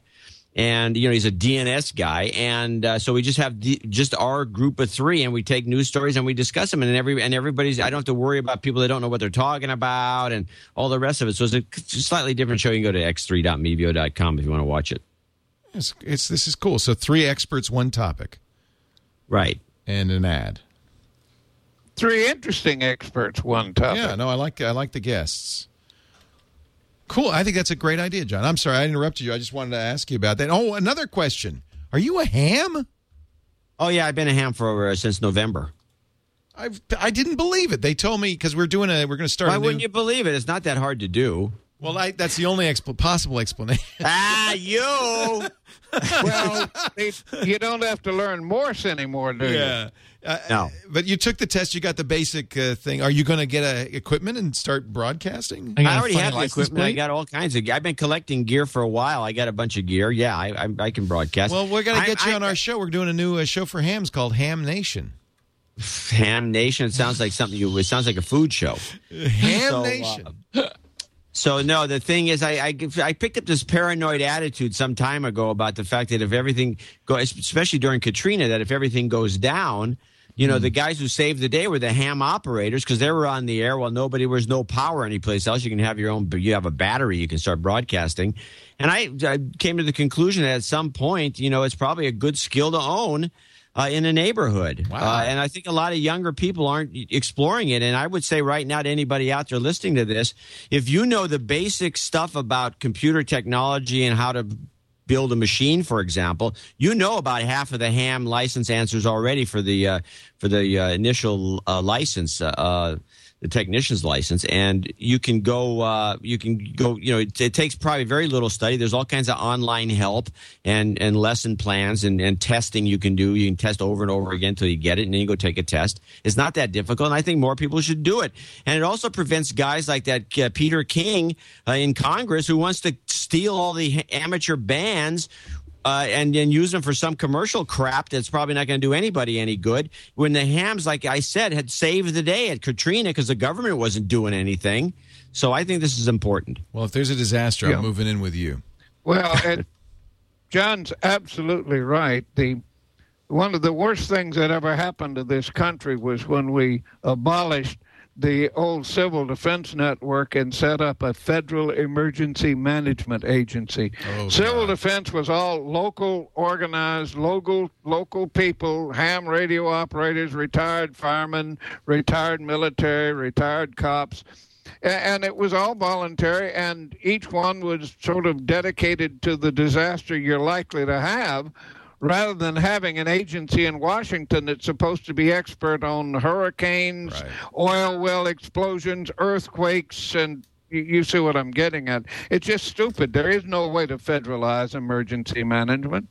And you know he's a DNS guy, and uh, so we just have the, just our group of three, and we take news stories and we discuss them, and every and everybody's. I don't have to worry about people that don't know what they're talking about, and all the rest of it. So it's a slightly different show. You can go to x3.mevio.com if you want to watch it. It's, it's this is cool. So three experts, one topic, Right. and an ad. Three interesting experts, one topic. Yeah, no, I like I like the guests. Cool. I think that's a great idea, John. I'm sorry I interrupted you. I just wanted to ask you about that. Oh, another question. Are you a ham? Oh yeah, I've been a ham for uh, since November. I I didn't believe it. They told me because we're doing a we're going to start. Why a new, wouldn't you believe it? It's not that hard to do. Well, I, that's the only expl- possible explanation. ah, you. Well, they, you don't have to learn Morse anymore, do you? Uh, No. But you took the test. You got the basic uh, thing. Are you going to get a equipment and start broadcasting? I got I a already have the license equipment. I got all kinds of. I've been collecting gear for a while. I got a bunch of gear. Yeah, I I, I can broadcast. Well, we're going to I- get you I- on our show. We're doing a new uh, show for hams called Ham Nation. Ham Nation. It sounds like something you. It sounds like a food show. Ham So, uh, Nation. So no, the thing is, I, I I picked up this paranoid attitude some time ago about the fact that if everything goes, especially during Katrina, that if everything goes down, you know, the guys who saved the day were the ham operators because they were on the air while nobody was no power anyplace else. You can have your own, you have a battery, you can start broadcasting. And I, I came to the conclusion that at some point, you know, it's probably a good skill to own. Uh, in a neighborhood, Wow. uh, and I think a lot of younger people aren't exploring it. And I would say right now to anybody out there listening to this, if you know the basic stuff about computer technology and how to build a machine, for example, you know about half of the ham license answers already for the uh, for the uh, initial uh, license. The technician's license, and you can go. Uh, you can go. You know, it, it takes probably very little study. There's all kinds of online help and and lesson plans and, and testing you can do. You can test over and over again until you get it, and then you go take a test. It's not that difficult, and I think more people should do it. And it also prevents guys like that uh, Peter King uh, in Congress who wants to steal all the amateur bands uh, and then use them for some commercial crap that's probably not going to do anybody any good. When the hams, like I said, had saved the day at Katrina because the government wasn't doing anything. So I think this is important. Well, if there's a disaster, Yeah. I'm moving in with you. Well, and John's absolutely right. The one of the worst things that ever happened to this country was when we abolished the old civil defense network and set up a federal emergency management agency. Oh, civil God. defense was all local organized local local people, ham radio operators, retired firemen, retired military, retired cops. And it was all voluntary, and each one was sort of dedicated to the disaster you're likely to have, rather than having an agency in Washington that's supposed to be expert on hurricanes, Right. oil well explosions, earthquakes, and you, you see what I'm getting at. It's just stupid. There is no way to federalize emergency management.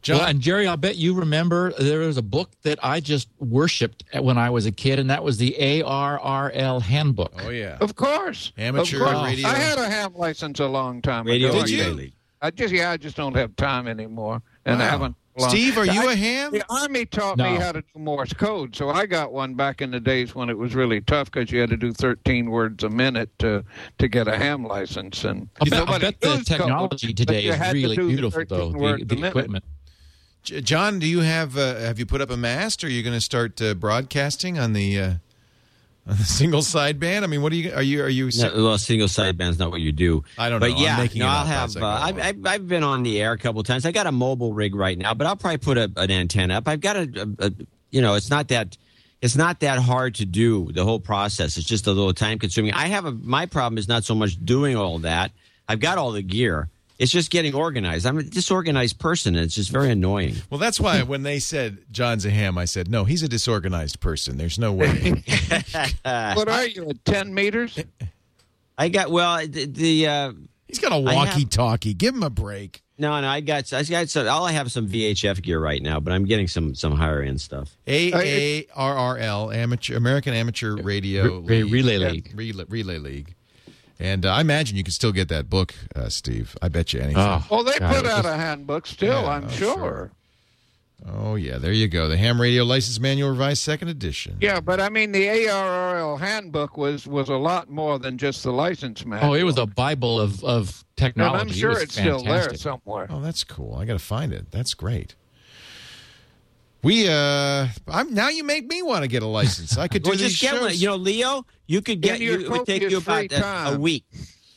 John, Well, and Jerry, I'll bet you remember there was a book that I just worshipped when I was a kid, and that was the ARRL handbook. oh yeah, Of course. Amateur of course. radio. I had a ham license a long time Radio ago. Did you? Daily. I just yeah, I just don't have time anymore, and I Wow. haven't. long- Steve, are you I- a ham? The Army taught me how to do Morse code, so I got one back in the days when it was really tough because you had to do 13 words a minute to to get a ham license. And I bet, I nobody bet the used code, technology today is had to really beautiful, 13 though. The, the equipment. John, do you have uh, have you put up a mast? Or are you going to start uh, broadcasting on the uh, on the single sideband? I mean, what are you are you are you? No, well, single sideband's not what you do. I don't but know. I'm yeah, no, I'll have. I Uh, I've, I've been on the air a couple times. I got a mobile rig right now, but I'll probably put a, an antenna up. I've got a, a, a, you know, it's not that. It's not that hard to do the whole process. It's just a little time consuming. I have a my problem is not so much doing all that. I've got all the gear. It's just getting organized. I'm a disorganized person, and it's just very annoying. Well, that's why when they said John's a ham, I said no. He's a disorganized person. There's no way. what are you at 10 meters? I got well the, the uh, He's got a I have- walkie-talkie. Give him a break. no no I got I got some. All I have some VHF gear right now, but I'm getting some some higher end stuff. A A R R L Amateur American Amateur Radio Re- League. Relay League. Relay, Relay League. And uh, I imagine you can still get that book, uh, Steve. I bet you anything. Oh, Oh, they God, put out was- a handbook still, Yeah, I'm oh, sure. sure. Oh yeah, there you go. The Ham Radio License Manual Revised Second Edition. Yeah, but I mean, the ARRL handbook was was a lot more than just the license manual. Oh, it was a bible of of And technology. I'm sure was it's still there somewhere. Oh, that's cool. I got to find it. That's great. We uh, I'm now you make me want to get a license. I could do Well, these just get shows. one. You know, Leo, you could get you. It would take you about a, a week.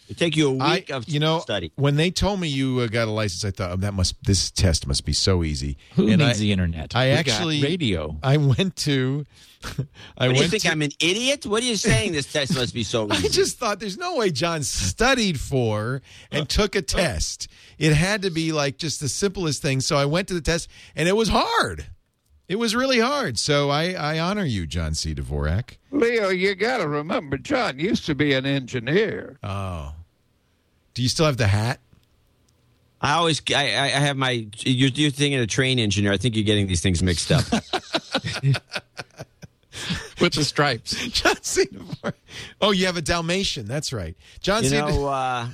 It take you a I, week of you know, study. when they told me you uh, got a license, I thought oh, that must this test must be so easy. Who And needs I, the internet? I We got actually radio. I went to. I What, do you think to, I'm an idiot? What are you saying? This test must be so easy. I just thought there's no way John studied for and took a test. It had to be like just the simplest thing. So I went to the test and it was hard. It was really hard. So I, I honor you, John C. Dvorak. Leo, you got to remember, John used to be an engineer. Oh. Do you still have the hat? I always, I, I I have my. You're, you're thinking a train engineer. I think you're getting these things mixed up. with the stripes. John C. Dvorak. Oh, you have a Dalmatian. That's right. John you C. know, uh,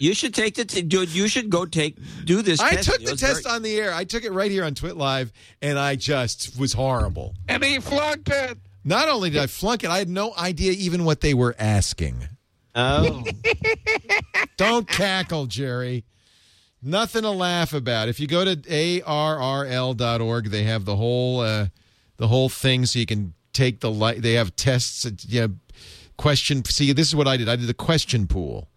you should take the. T- dude, you should go take do this. I test. took the test very- on the air. I took it right here on Twit Live, and I just was horrible. And he flunked it. Not only did I flunk it, I had no idea even what they were asking. Oh, Don't cackle, Jerry. Nothing to laugh about. If you go to arrl.org, they have the whole uh, the whole thing, so you can take the light. They have tests. uh, Yeah, question. See, this is what I did. I did the question pool.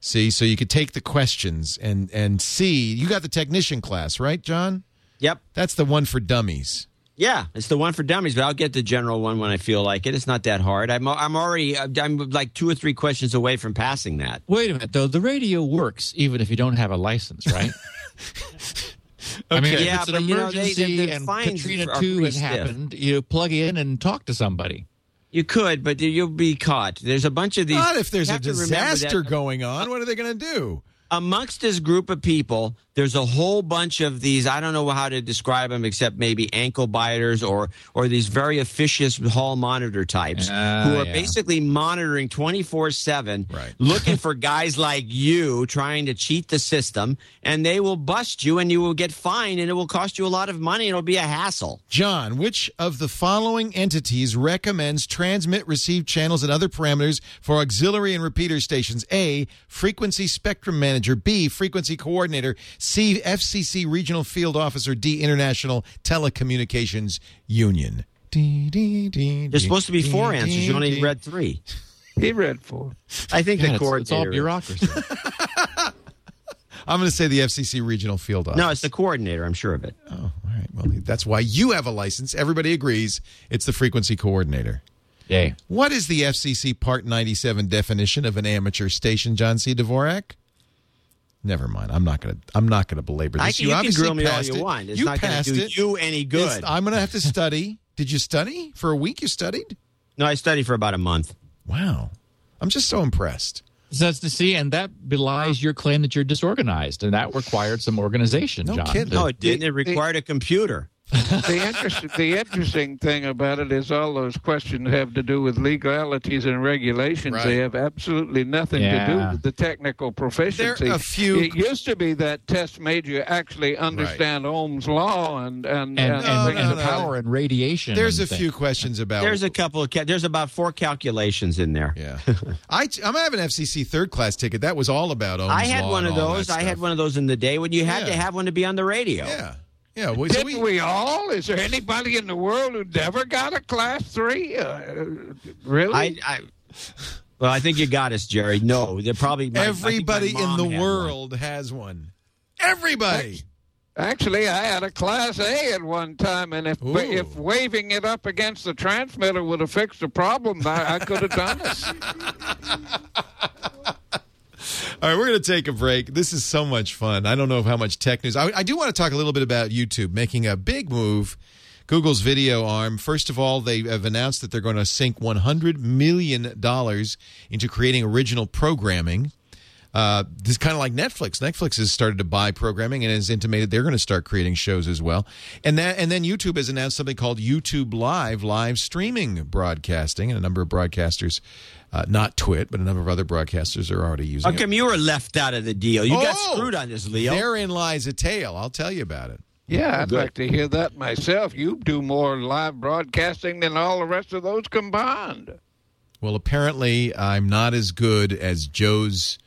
See, so you could take the questions and and see. You got the technician class, right, John? yep. That's the one for dummies. Yeah, it's the one for dummies, but I'll get the general one when I feel like it. It's not that hard. I'm I'm already I'm like two or three questions away from passing that. Wait a minute, though. The radio works even if you don't have a license, right? I mean, if Yeah, it's an but, you know, they- emergency the- the and Katrina are 2 has stiff. happened, you plug in and talk to somebody. You could, but you'll be caught. There's a bunch of these. Not if there's a have to remember that disaster going on. What are they going to do? amongst this group of people, there's a whole bunch of these. I don't know how to describe them, except maybe ankle biters or or these very officious hall monitor types Ah, who are yeah. basically monitoring 24 seven, Right. looking for guys like you trying to cheat the system, and they will bust you, and you will get fined, and it will cost you a lot of money, and it'll be a hassle. John, which of the following entities recommends transmit, receive channels, and other parameters for auxiliary and repeater stations? A. Frequency Spectrum Manager. B. Frequency Coordinator. C. FCC Regional Field Officer. D. International Telecommunications Union. D, D, D, There's supposed to be four D, answers. D, You only D. read three. He read four. I think God, the it's, coordinator. it's all bureaucracy. I'm going to say the FCC Regional Field Office. No, it's the coordinator. I'm sure of it. Oh, all right. Well, that's why you have a license. Everybody agrees it's the Frequency Coordinator. Yay. What is the FCC Part 97 definition of an amateur station, John C. Dvorak? Never mind. I'm not going to. I'm not going to belabor this. I can, you can grill me all passed you it. want. It's you not going passed to do it. you any good. It's- I'm going to have to study. Did you study for a week? You studied? no, I studied for about a month. Wow. I'm just so impressed. So that's to see, and that belies your claim that you're disorganized, and that required some organization. No John. kidding. No, it didn't. It The- required a computer. The interest, the interesting thing about it is all those questions have to do with legalities and regulations. Right. They have absolutely nothing to do with the technical proficiency. There are a few- It used to be that test made you actually understand Ohm's law and and, and, and, and, No, things no, and no. power and radiation. There's a and things. few questions about. There's a couple of ca- there's about four calculations in there. Yeah, I I'm I have an FCC third class ticket. That was all about Ohm's Law. I had law one of those. that I had one of those in the day when you had to have one to be on the radio. Yeah, yeah. Well, so Didn't we, all? Is there anybody in the world who never got a class three? Uh, really? I, I well, I think you got us, Jerry. No, they're probably my- I think my everybody in the had one. world has one. Everybody. Actually, I had a Class A at one time, and if Ooh. if waving it up against the transmitter would have fixed the problem, I, I could have done it. All right, we're going to take a break. This is so much fun. I don't know how much tech news. I, I do want to talk a little bit about YouTube making a big move. Google's video arm. First of all, they have announced that they're going to sink $100 million into creating original programming. Uh, this is kind of like Netflix. Netflix has started to buy programming and has intimated they're going to start creating shows as well. And that, and then YouTube has announced something called YouTube Live, live streaming broadcasting, and a number of broadcasters, uh, not Twit, but a number of other broadcasters are already using How it. come you were left out of the deal? You got Oh, screwed on this, Leo. Therein lies a tale. I'll tell you about it. Yeah, I'd like to hear that myself. You do more live broadcasting than all the rest of those combined. Well, apparently, I'm not as good as Joe's,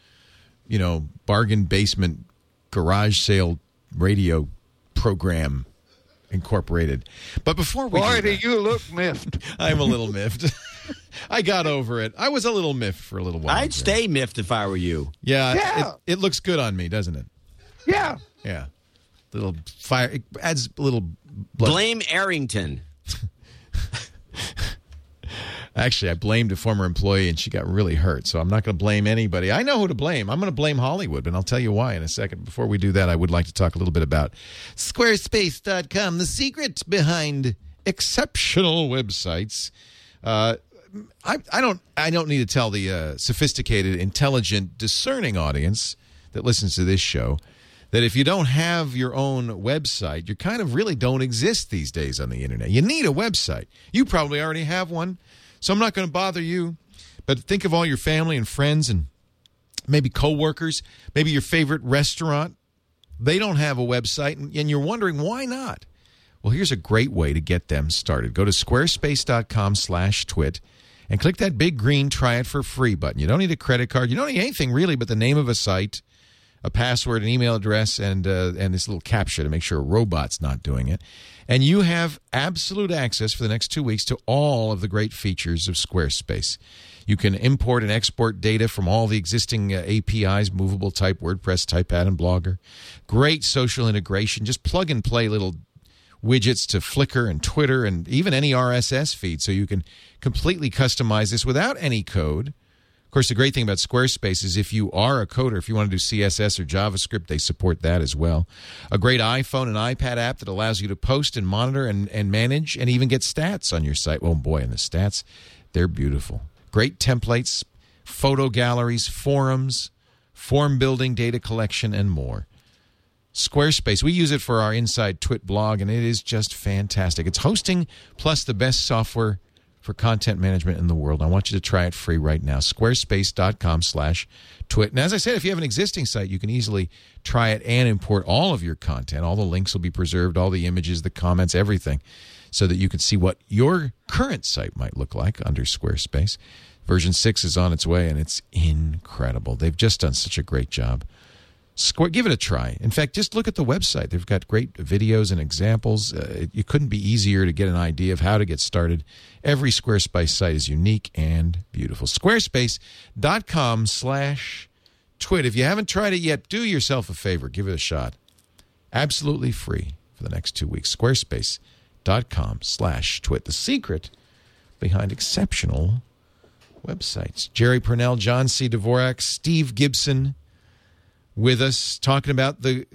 you know, bargain basement garage sale radio program incorporated. But before we Boy, do do you look miffed. I'm a little miffed. I got over it. I was a little miffed for a little while. I'd there. stay miffed if I were you. Yeah, Yeah. It, it looks good on me, doesn't it? Yeah. Yeah, little fire. It adds a little blood. Blame Arrington. Actually, I blamed a former employee and she got really hurt. So I'm not going to blame anybody. I know who to blame. I'm going to blame Hollywood, and I'll tell you why in a second. Before we do that, I would like to talk a little bit about Squarespace.com, the secret behind exceptional websites. Uh, I, I don't I don't need to tell the uh, sophisticated, intelligent, discerning audience that listens to this show that if you don't have your own website, you kind of really don't exist these days on the internet. You need a website. You probably already have one, so I'm not going to bother you. But think of all your family and friends and maybe coworkers, maybe your favorite restaurant. They don't have a website, and, and you're wondering why not. Well, here's a great way to get them started. Go to squarespace.com/twit and click that big green "Try it for free" button. You don't need a credit card. You don't need anything really, but the name of a site, a password, an email address, and uh, and this little captcha to make sure a robot's not doing it. And you have absolute access for the next two weeks to all of the great features of Squarespace. You can import and export data from all the existing uh, APIs, movable type, WordPress, Typepad, and Blogger. Great social integration. Just plug and play little widgets to Flickr and Twitter and even any RSS feed so you can completely customize this without any code. Of course, the great thing about Squarespace is if you are a coder, if you want to do CSS or JavaScript, they support that as well. A great iPhone and iPad app that allows you to post and monitor and, and manage and even get stats on your site. Oh boy, and the stats, they're beautiful. Great templates, photo galleries, forums, form building, data collection, and more. Squarespace. We use it for our Inside Twit blog, and it is just fantastic. It's hosting plus the best software for content management in the world. I want you to try it free right now. Squarespace.com slash twit. And as I said, if you have an existing site, you can easily try it and import all of your content. All the links will be preserved, all the images, the comments, everything, so that you can see what your current site might look like under Squarespace. Version 6 is on its way, and it's incredible. They've just done such a great job. Square, give it a try. In fact, just look at the website. They've got great videos and examples. Uh, it, it couldn't be easier to get an idea of how to get started. Every Squarespace site is unique and beautiful. Squarespace.com slash twit. If you haven't tried it yet, do yourself a favor. Give it a shot. Absolutely free for the next two weeks. Squarespace.com slash twit. The secret behind exceptional websites. Jerry Pournelle, John C. Dvorak, Steve Gibson with us talking about the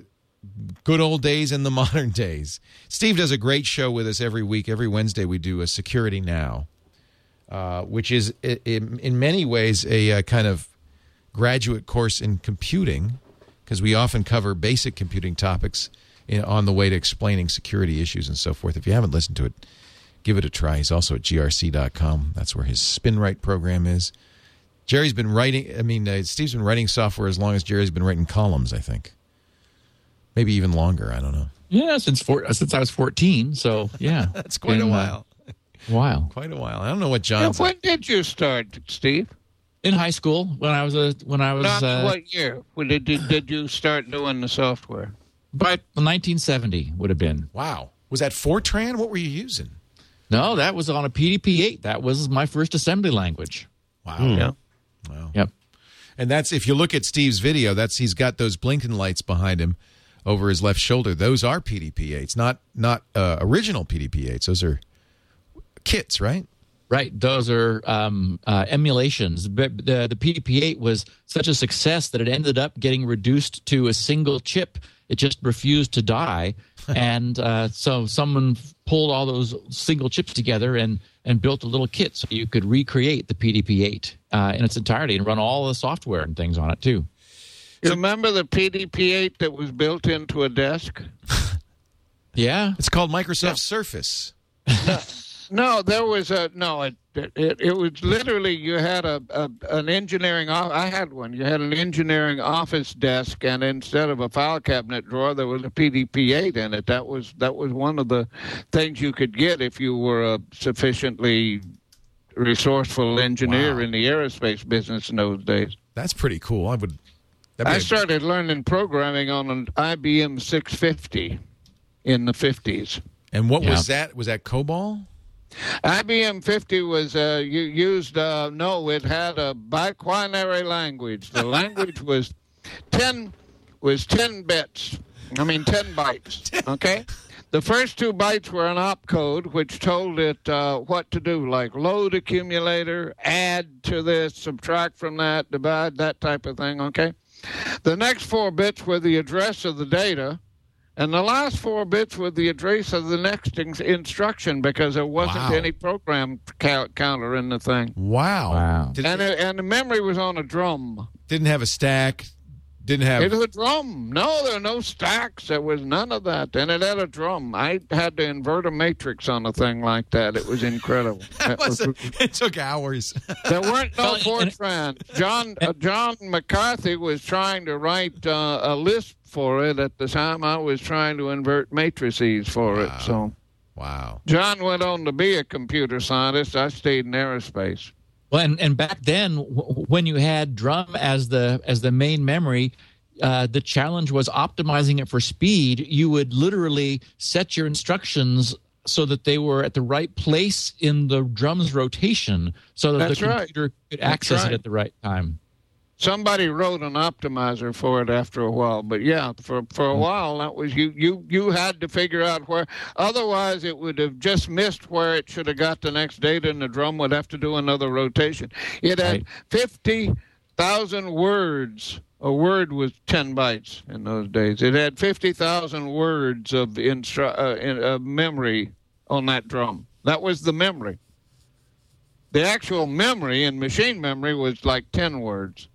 good old days and the modern days. Steve does a great show with us every week. Every Wednesday, we do a Security Now, uh, which is in, in many ways a, uh kind of graduate course in computing because we often cover basic computing topics in, on the way to explaining security issues and so forth. If you haven't listened to it, give it a try. He's also at grc.com. That's where his SpinRite program is. Jerry's been writing, I mean, uh, Steve's been writing software as long as Jerry's been writing columns, I think. Maybe even longer. I don't know. Yeah, since four, since I was fourteen. So yeah, That's quite a Been, uh, while. Wow. Quite a while. I don't know what John. John's. when did you start, Steve? In high school, when I was a when I was Not uh, what year? When did, did did you start doing the software? by 1970 would have been. Wow. Was that Fortran? What were you using? No, that was on a PDP-8. That was my first assembly language. Wow. Yeah. Wow. Yep. And that's if you look at Steve's video, that's he's got those blinking lights behind him over his left shoulder. Those are PDP-8s, not not uh, original PDP-8s. Those are kits, right? Right. Those are um, uh, emulations. But the, the PDP-8 was such a success that it ended up getting reduced to a single chip. It just refused to die, and uh, so someone pulled all those single chips together and and built a little kit so you could recreate the PDP-8 uh, in its entirety and run all the software and things on it too. Remember the PDP-8 that was built into a desk? Yeah. It's called Microsoft Surface. No, there was a no. It it, it was literally you had a, a an engineering. off- I had one. You had an engineering office desk, and instead of a file cabinet drawer, there was a PDP-8 in it. That was that was one of the things you could get if you were a sufficiently resourceful engineer Wow. in the aerospace business in those days. That's pretty cool. I would. that'd be I a- started learning programming on an IBM 650 in the 50s. and what Yeah. was that? Was that COBOL? IBM 50 was uh, you used uh, no, it had a biquinary language. The language was 10 was 10 bits. I mean 10 bytes. Okay. The first two bytes were an opcode, which told it uh, what to do, like load accumulator, add to this, subtract from that, divide, that type of thing. Okay. The next four bits were the address of the data, and the last four bits were the address of the next in- instruction because there wasn't Wow. any program count- counter in the thing. Wow. Wow. And, it, it, and the memory was on a drum. didn't have a stack. Didn't have. It was a drum. No, there were no stacks. There was none of that. And it had a drum. I had to invert a matrix on a thing like that. It was incredible. That That was was- a- it took hours. There weren't no Well, and- Fortran. John uh, John McCarthy was trying to write uh, a Lisp for it at the time. I was trying to invert matrices for it. So wow. John went on to be a computer scientist. I stayed in aerospace. Well, and, and back then, w- when you had drum as the as the main memory, uh, the challenge was optimizing it for speed. You would literally set your instructions so that they were at the right place in the drum's rotation, so that That's the right. computer could access right. it at the right time. Somebody wrote an optimizer for it after a while, but yeah, for for a while that was you you you had to figure out where. Otherwise, it would have just missed where it should have got the next data, and the drum would have to do another rotation. It had Right. fifty thousand words. A word was ten bytes in those days. It had fifty thousand words of instru- uh, in, uh, memory on that drum. That was the memory. The actual memory in machine memory was like ten words.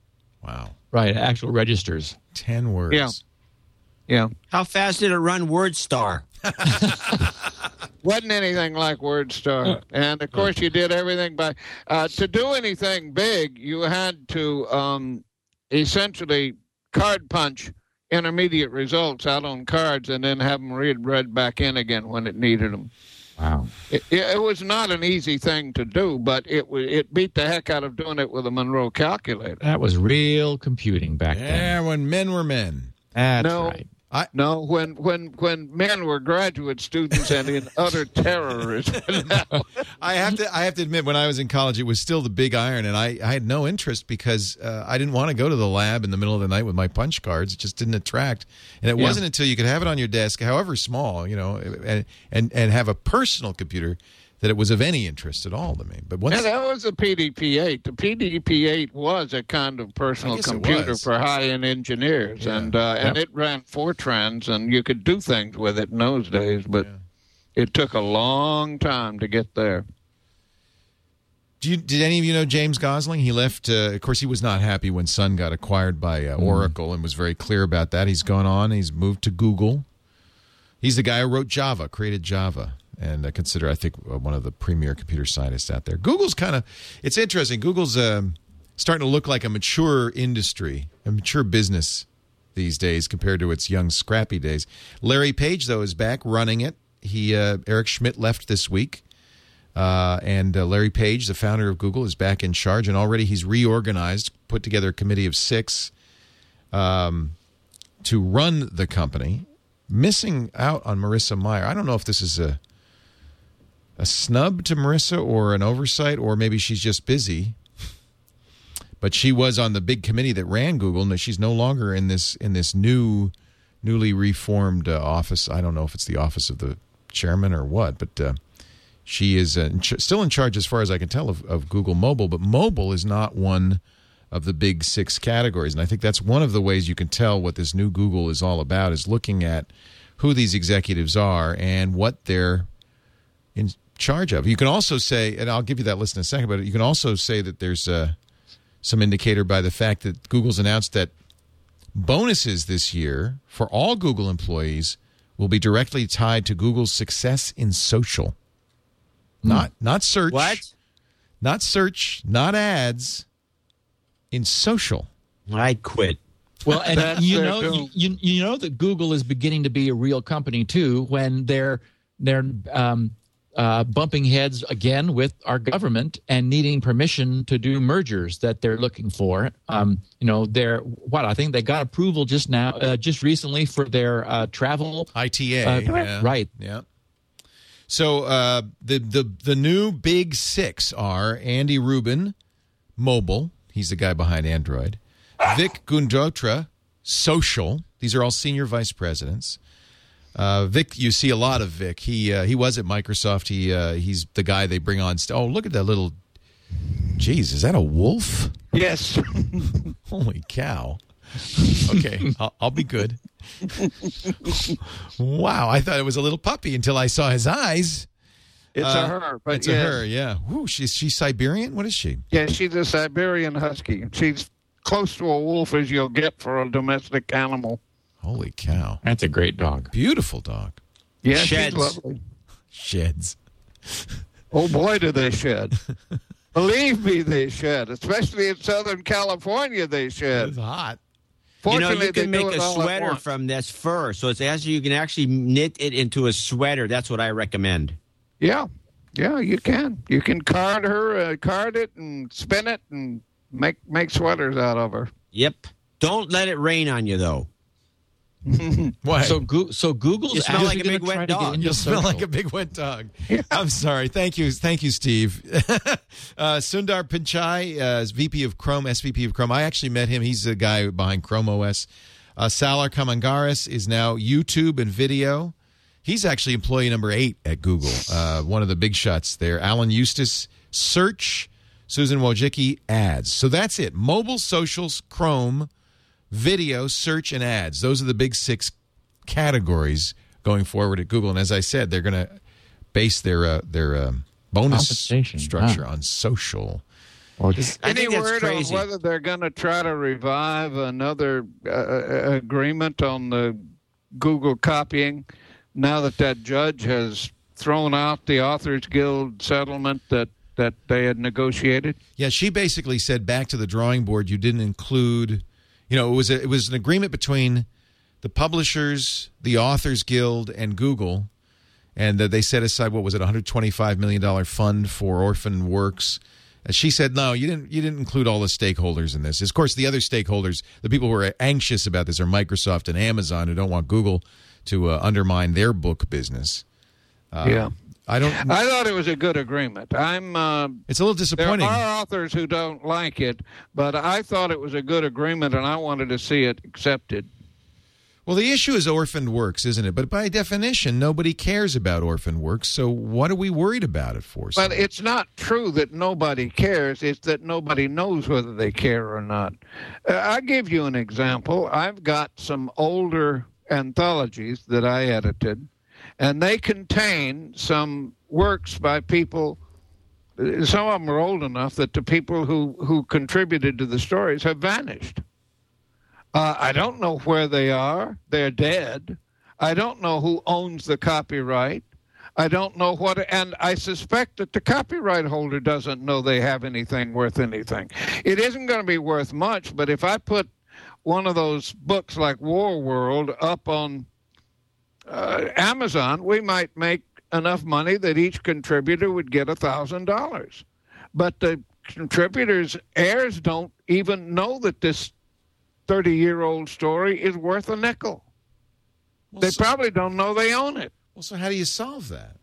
Wow. Right, actual registers. Ten words. Yeah. Yeah. How fast did it run WordStar? Wasn't anything like WordStar. And of course, you did everything by. Uh, to do anything big, you had to um, essentially card punch intermediate results out on cards and then have them read, read back in again when it needed them. Wow. It, it, it was not an easy thing to do, but it it beat the heck out of doing it with a Monroe calculator. That was real computing back then. Yeah, when men were men. That's No. right. No, when when when men were graduate students and in utter terrorism. I have to. I have to admit, when I was in college, it was still the big iron, and I, I had no interest because uh, I didn't want to go to the lab in the middle of the night with my punch cards. It just didn't attract. And it Yeah. wasn't until you could have it on your desk, however small, you know, and and and have a personal computer that it was of any interest at all to me. But once Yeah, that was a PDP-8. The PDP-8 was a kind of personal I guess it computer for high-end engineers, Yeah. and uh, and it ran Fortrans, and you could do things with it in those days. But it took a long time to get there. Do you, did any of you know James Gosling? He left. Uh, of course, he was not happy when Sun got acquired by uh, Oracle, and was very clear about that. He's gone on. He's moved to Google. He's the guy who wrote Java, created Java, and uh, consider I think uh, one of the premier computer scientists out there. Google's kind of. It's interesting. Google's um, starting to look like a mature industry, a mature business these days compared to its young, scrappy days. Larry Page, though, is back running it. He uh, Eric Schmidt left this week. Uh, and uh, Larry Page, the founder of Google, is back in charge, and already he's reorganized, put together a committee of six um, to run the company. Missing out on Marissa Mayer. I don't know if this is a a snub to Marissa or an oversight, or maybe she's just busy. But she was on the big committee that ran Google, and she's no longer in this in this new, newly reformed uh, office. I don't know if it's the office of the chairman or what, but. Uh, she is uh, still in charge, as far as I can tell, of, of Google Mobile, but mobile is not one of the big six categories. And I think that's one of the ways you can tell what this new Google is all about is looking at who these executives are and what they're in charge of. You can also say, and I'll give you that list in a second, but you can also say that there's uh, some indicator by the fact that Google's announced that bonuses this year for all Google employees will be directly tied to Google's success in social. Not not search. What? Not search, not ads. In social. I'd quit. Well, and you know, doom. you, you know that Google is beginning to be a real company too when they're they're um, uh, bumping heads again with our government and needing permission to do mergers that they're looking for. Um, you know, they're what I think they got approval just now, uh, just recently for their uh, travel. ITA. Uh, yeah. right. Yeah. So uh, the the the new big six are Andy Rubin, mobile. He's the guy behind Android. Vic Gundotra, social. These are all senior vice presidents. Uh, Vic, you see a lot of Vic. He uh, he was at Microsoft. He uh, he's the guy they bring on. St- oh, look at that little. Jeez, is that a wolf? Yes. Holy cow. Okay, I'll, I'll be good. wow, I thought it was a little puppy until I saw his eyes. It's Uh, a her, but it's yes. a her, yeah. Whoo, she's she's Siberian. What is she? Yeah, she's a Siberian Husky. She's close to a wolf as you'll get for a domestic animal. Holy cow! That's a great dog. Beautiful dog. Yeah, Sheds. she's lovely. Sheds. Oh boy, do they shed! Believe me, they shed. Especially in Southern California, they shed. It's hot. You know, you can make a sweater from this fur. So it's actually you can actually knit it into a sweater. That's what I recommend. Yeah, yeah, you can. You can card her, uh, card it, and spin it, and make make sweaters out of her. Yep. Don't let it rain on you though. What? So, Goo- so Google's You smell like a big wet dog. You'll smell social. like a big wet dog. I'm sorry. Thank you. Thank you, Steve. uh, Sundar Pichai uh, is VP of Chrome, SVP of Chrome. I actually met him. He's the guy behind Chrome OS. Uh, Salar Kamangaris is now YouTube and video. He's actually employee number eight at Google, uh, one of the big shots there. Alan Eustace, search. Susan Wojcicki, ads. So that's it. Mobile, socials, Chrome, video, search, and ads. Those are the big six categories going forward at Google. And as I said, they're going to base their uh, their um bonus structure huh. on social. I Any think that's word on whether they're going to try to revive another uh, agreement on the Google copying now that that judge has thrown out the Authors Guild settlement that, that they had negotiated? Yeah, she basically said back to the drawing board. You didn't include, you know, it was a, it was an agreement between the publishers, the Authors Guild, and Google, and that they set aside what was it, 125 million dollar fund for orphan works. And she said, "No, you didn't. You didn't include all the stakeholders in this. Of course, the other stakeholders, the people who are anxious about this, are Microsoft and Amazon, who don't want Google to uh, undermine their book business. yeah. I don't. I thought it was a good agreement. I'm. Uh, It's a little disappointing. there are authors who don't like it, but I thought it was a good agreement, and I wanted to see it accepted. Well, the issue is orphaned works, isn't it? But by definition, nobody cares about orphaned works. So what are we worried about it for? But it's not true that nobody cares. It's that nobody knows whether they care or not. Uh, I give you an example. I've got some older anthologies that I edited, and they contain some works by people some of them are old enough that the people who, who contributed to the stories have vanished. Uh, I don't know where they are. They're dead. I don't know who owns the copyright. I don't know what, and I suspect that the copyright holder doesn't know they have anything worth anything. It isn't going to be worth much, but if I put one of those books like War World up on uh, Amazon, we might make enough money that each contributor would get a thousand dollars. But the contributors' heirs don't even know that this 30 year old story is worth a nickel. Well, They so, probably don't know they own it. well, so how do you solve that?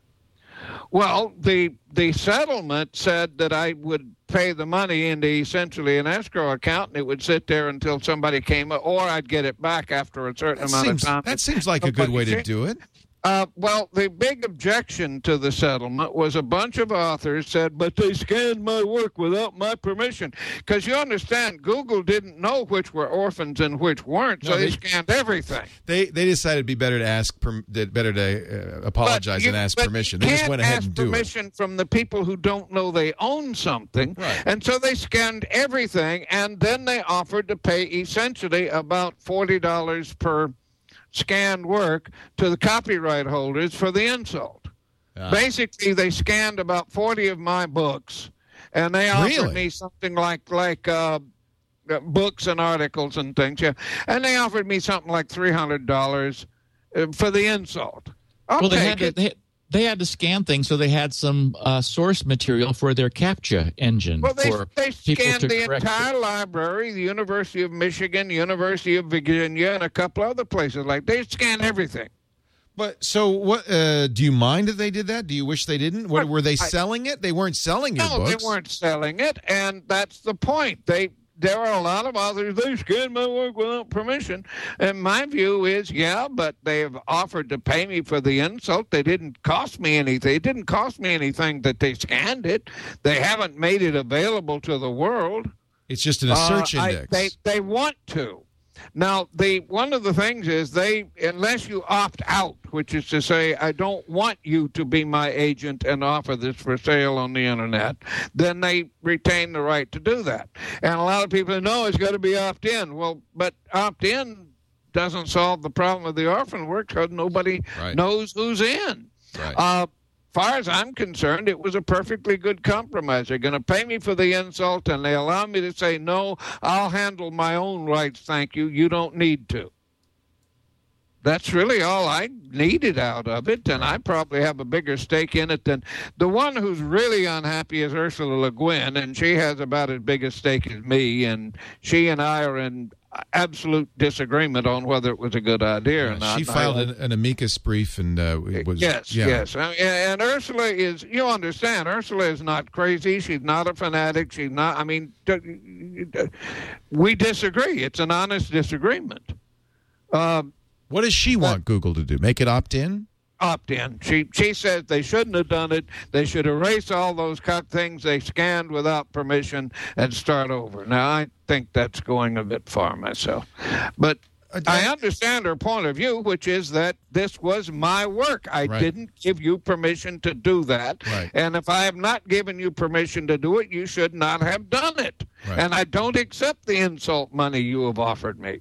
Well, the the settlement said that I would pay the money into essentially an escrow account, and it would sit there until somebody came, or I'd get it back after a certain That amount seems, of time. that seems like a good way to do it. Uh, well, the big objection to the settlement was a bunch of authors said, but they scanned my work without my permission. Because you understand, Google didn't know which were orphans and which weren't, so they, they- scanned everything. They they decided it'd be better to ask better to uh, apologize you- than ask permission. They just went ahead and do it. permission from the people who don't know they own something, Right. and so they scanned everything, and then they offered to pay essentially about forty dollars per scanned work to the copyright holders for the insult. Basically, they scanned about forty of my books, and they offered Really? me something like like. Uh, books and articles and things, yeah, and they offered me something like three hundred dollars uh, for the insult. I'll well, they had, to, they, they had to scan things, so they had some uh, source material for their CAPTCHA engine. Well, they, for they scanned to the correct entire library, the University of Michigan, University of Virginia, and a couple other places. Like they scanned everything. But so what? Uh, do you mind that they did that? Do you wish they didn't? What, were they selling it? They weren't selling your No, books. they weren't selling it, and that's the point. They there are a lot of authors they scanned my work without permission, and my view is, yeah, but they have offered to pay me for the insult. They didn't cost me anything. It didn't cost me anything that they scanned it. They haven't made it available to the world. It's just in a search Uh, I- index. they they want to. Now, the one of the things is they unless you opt out, which is to say, I don't want you to be my agent and offer this for sale on the internet, then they retain the right to do that. And a lot of people know no, it's got to be opt in. Well, but opt in doesn't solve the problem of the orphan work because nobody Right. knows who's in. Right. Uh, far as I'm concerned, it was a perfectly good compromise. They're going to pay me for the insult, and they allow me to say, no, I'll handle my own rights, thank you. You don't need to. That's really all I needed out of it, and I probably have a bigger stake in it than the one who's really unhappy is Ursula Le Guin, and she has about as big a stake as me, and she and I are in absolute disagreement on whether it was a good idea or Yeah, not. she filed an, an amicus brief and uh, it was yes, yeah. yes, and, and Ursula is. You understand, Ursula is not crazy. She's not a fanatic. She's not. I mean, we disagree. It's an honest disagreement. Um, What does she want Google to do? Make it opt in? Opt in. She she says they shouldn't have done it. They should erase all those cut things they scanned without permission and start over. Now I think that's going a bit far myself, but. Uh, I understand her point of view, which is that this was my work. I Right. didn't give you permission to do that. Right. And if I have not given you permission to do it, you should not have done it. Right. And I don't accept the insult money you have offered me.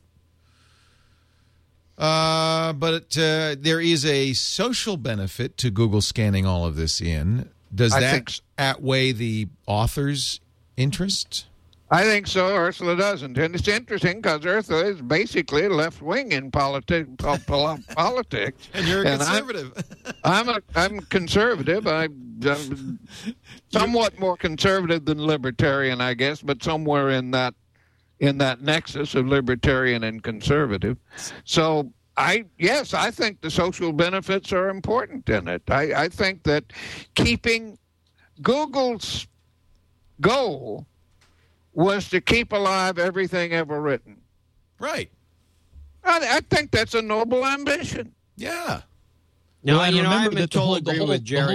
Uh, but uh, there is a social benefit to Google scanning all of this in. Does I that so. outweigh the author's interest? I think so. Ursula doesn't, and it's interesting because Ursula is basically left wing in politi- po- pol- politics, And you're a I'm- conservative. I'm a I'm conservative. I, I'm somewhat more conservative than libertarian, I guess, but somewhere in that in that nexus of libertarian and conservative. So I yes, I think the social benefits are important in it. I, I think that keeping Google's goal was to keep alive everything ever written. right. I, I think that's a noble ambition. Yeah. No, Well, and you know, remember I'm in that the total whole- the agree whole-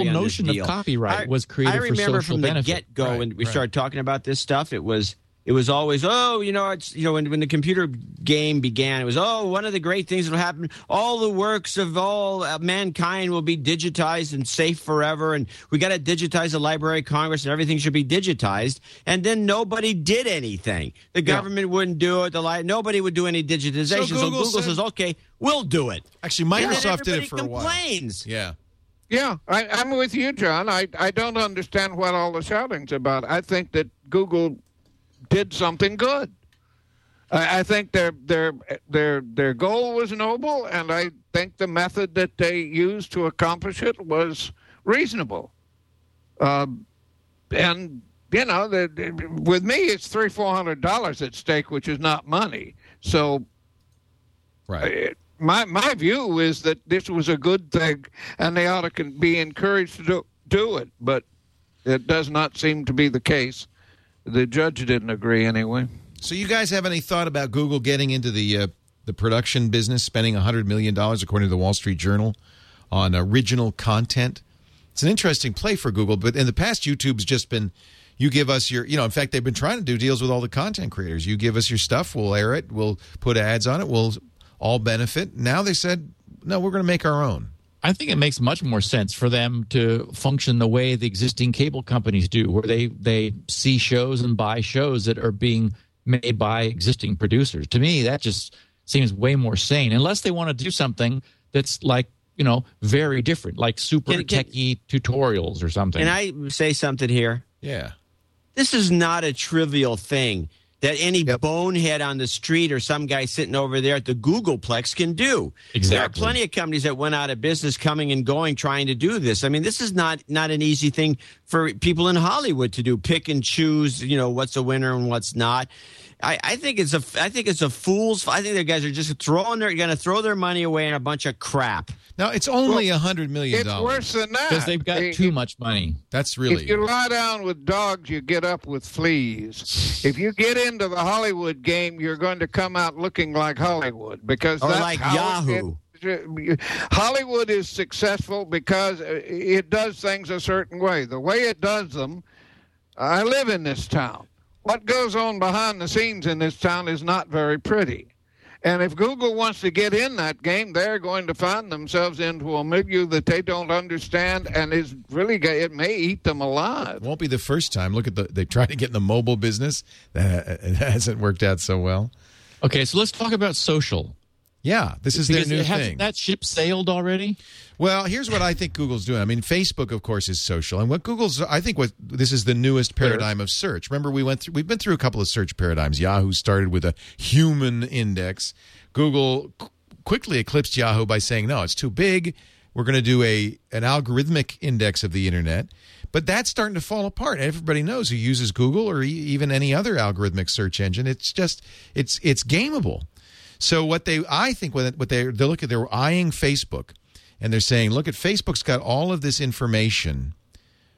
the whole notion of copyright I- was created I remember from benefit. the get-go Right, when we right. started talking about this stuff. It was it was always, oh, you know, it's you know, when, when the computer game began, it was, oh, one of the great things that'll happen, all the works of all uh, mankind will be digitized and safe forever, and we got to digitize the Library of Congress, and everything should be digitized. And then nobody did anything. The government wouldn't do it. The li- nobody would do any digitization. So Google Google, said- says, okay, we'll do it. Actually, Microsoft did it everybody for a while. Yeah. Yeah, I, I'm with you, John. I, I don't understand what all the shouting's about. I think that Google did something good. I, I think their their their their goal was noble, and I think the method that they used to accomplish it was reasonable. Um, and you know, the, the- with me, it's three four hundred dollars at stake, which is not money. So Right. uh, my my view is that this was a good thing, and they ought to be encouraged to do, do it. But it does not seem to be the case. The judge didn't agree anyway. So, you guys have any thought about Google getting into the uh, the production business, spending hundred million dollars, according to the Wall Street Journal, on original content? It's an interesting play for Google, but in the past, YouTube's just been. You give us your, you know, in fact, they've been trying to do deals with all the content creators. You give us your stuff, we'll air it, we'll put ads on it, we'll all benefit. Now they said, no, we're going to make our own. I think it makes much more sense for them to function the way the existing cable companies do, where they they see shows and buy shows that are being made by existing producers. To me, that just seems way more sane, unless they want to do something that's like you know very different, like super Can- can- techie tutorials or something. Can I say something here? Yeah. This is not a trivial thing that any bonehead on the street or some guy sitting over there at the Googleplex can do. Exactly. There are plenty of companies that went out of business coming and going trying to do this. I mean, this is not not an easy thing for people in Hollywood to do. Pick and choose, you know, what's a winner and what's not. I, I think it's a I think it's a fool's I think the guys are just throwing their going to throw their money away in a bunch of crap. Now it's only a hundred million It's dollars. worse than that because they've got If- too much money. That's really If you lie down with dogs, you get up with fleas. If you get into the Hollywood game, you're going to come out looking like Hollywood because Or that's like Yahoo. It, Hollywood is successful because it does things a certain way. The way it does them, I live in this town. What goes on behind the scenes in this town is not very pretty. And if Google wants to get in that game, they're going to find themselves into a milieu that they don't understand, and is really it may eat them alive. won't be the first time. Look at the they tried to get in the mobile business. That it hasn't worked out so well. Okay, so let's talk about social. Yeah, this is their new hasn't thing. that ship sailed already? Well, here's what I think Google's doing. I mean, Facebook, of course, is social, and what Google's. I think what this is the newest paradigm of search. Remember, we went through. We've been through a couple of search paradigms. Yahoo started with a human index. Google qu- quickly eclipsed Yahoo by saying, "No, it's too big. We're going to do a an algorithmic index of the internet." But that's starting to fall apart. Everybody knows who uses Google or e- even any other algorithmic search engine. It's just it's it's gameable. So what they, I think, what they they look at, they're eyeing Facebook, and they're saying, look at Facebook's got all of this information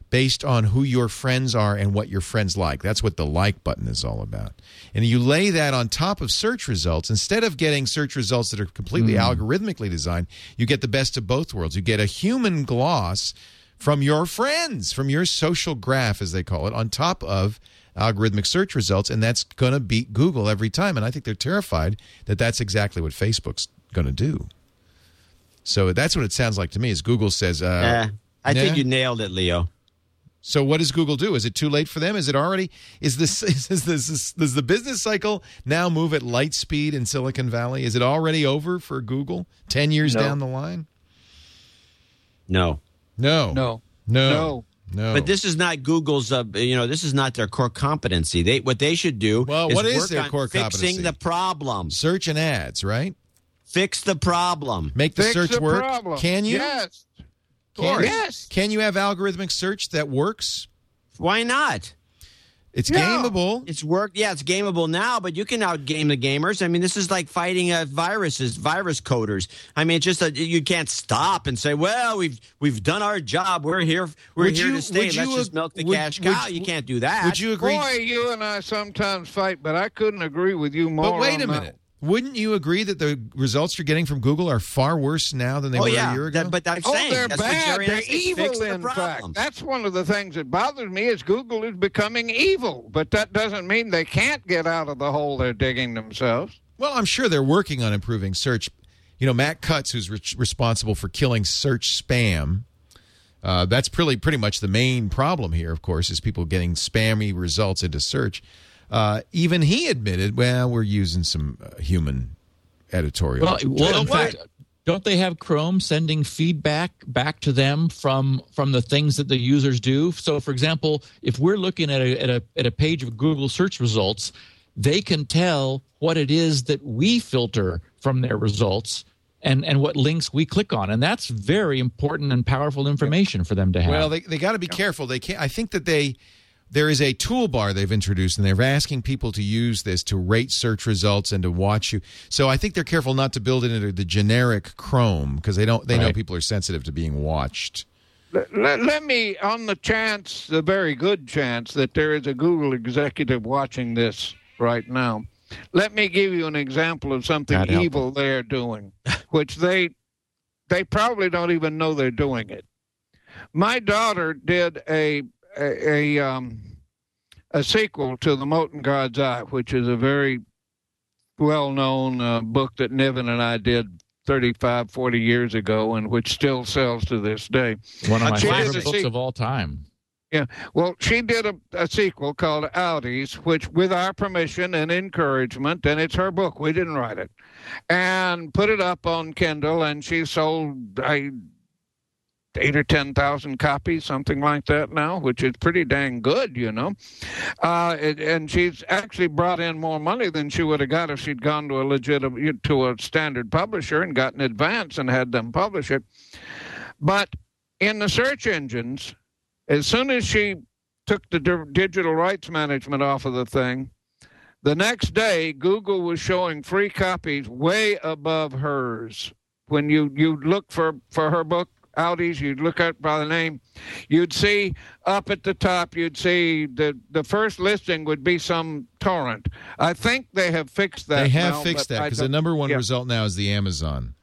based on who your friends are and what your friends like. That's what the like button is all about. And you lay that on top of search results. Instead of getting search results that are completely hmm. algorithmically designed, you get the best of both worlds. You get a human gloss from your friends, from your social graph, as they call it, on top of algorithmic search results, and that's going to beat Google every time. And I think they're terrified that that's exactly what Facebook's going to do. So that's what it sounds like to me. Is Google says, uh, Eh, I think you nailed it, Leo. So what does Google do? Is it too late for them? Is it already? Is this is this, is this does the business cycle now move at light speed in Silicon Valley? Is it already over for Google? Ten years No. down the line? No. No, No. no, No. No. But this is not Google's. Uh, you know, this is not their core competency. They what they should do. Well, is what is work their on core fixing competency? the problem. search and ads, right? Fix the problem. Make the Fix search the work. problem. Can you? Yes. Can, Yes. Can you have algorithmic search that works? Why not? It's Yeah. gameable. It's worked. Yeah, it's gameable now, but you can outgame the gamers. I mean, this is like fighting uh, viruses, virus coders. I mean, it's just a, you can't stop and say, "Well, we've we've done our job. We're here. We're Would here you- to stay. Let's you just milk the would- cash would- cow." you can't do that. Would you agree? Boy, you and I sometimes fight, but I couldn't agree with you more. But wait a minute. that. Minute. Wouldn't you agree that the results you're getting from Google are far worse now than they oh were yeah, a year ago? That- but I'm Oh, saying they're that's bad. They're has to evil. the In fact, that's one of the things that bothers me is Google is becoming evil. But that doesn't mean they can't get out of the hole they're digging themselves. Well, I'm sure they're working on improving search. You know, Matt Cutts, who's re- responsible for killing search spam, uh, that's pretty pretty much the main problem here. Of course, is people getting spammy results into search. Uh, even he admitted, well, we're using some uh, human editorial. Well, well in fact, don't they have Chrome sending feedback back to them from from the things that the users do? So, for example, if we're looking at a at a at a page of Google search results, they can tell what it is that we filter from their results and and what links we click on, and that's very important and powerful information for them to have. Well, they they got to be careful. They can't. I think that they there is a toolbar they've introduced, and they're asking people to use this to rate search results and to watch you. So I think they're careful not to build it into the generic Chrome because they don't. They know people are sensitive to being watched. Let, let, let me, on the chance, the very good chance that there is a Google executive watching this right now, let me give you an example of something God evil they're doing, which they they probably don't even know they're doing it. My daughter did a a, a um a sequel to The Mote in God's Eye, which is a very well known uh, book that Niven and I did 35, 40 years ago, and which still sells to this day. One of my favorite books se- of all time. Yeah. Well, she did a, a sequel called Outies, which, with our permission and encouragement, and it's her book. We didn't write it, and put it up on Kindle, and she sold I, eight or ten thousand copies, something like that now, which is pretty dang good, you know. Uh, it, and she's actually brought in more money than she would have got if she'd gone to a legitimate to a standard publisher and gotten advance and had them publish it. But in the search engines, as soon as she took the di- digital rights management off of the thing, the next day Google was showing free copies way above hers. When you you look for for her book Outies, you'd look up by the name, you'd see up at the top, you'd see the the first listing would be some torrent. I think they have fixed that. they have now, fixed that because the number one yeah result now is the Amazon.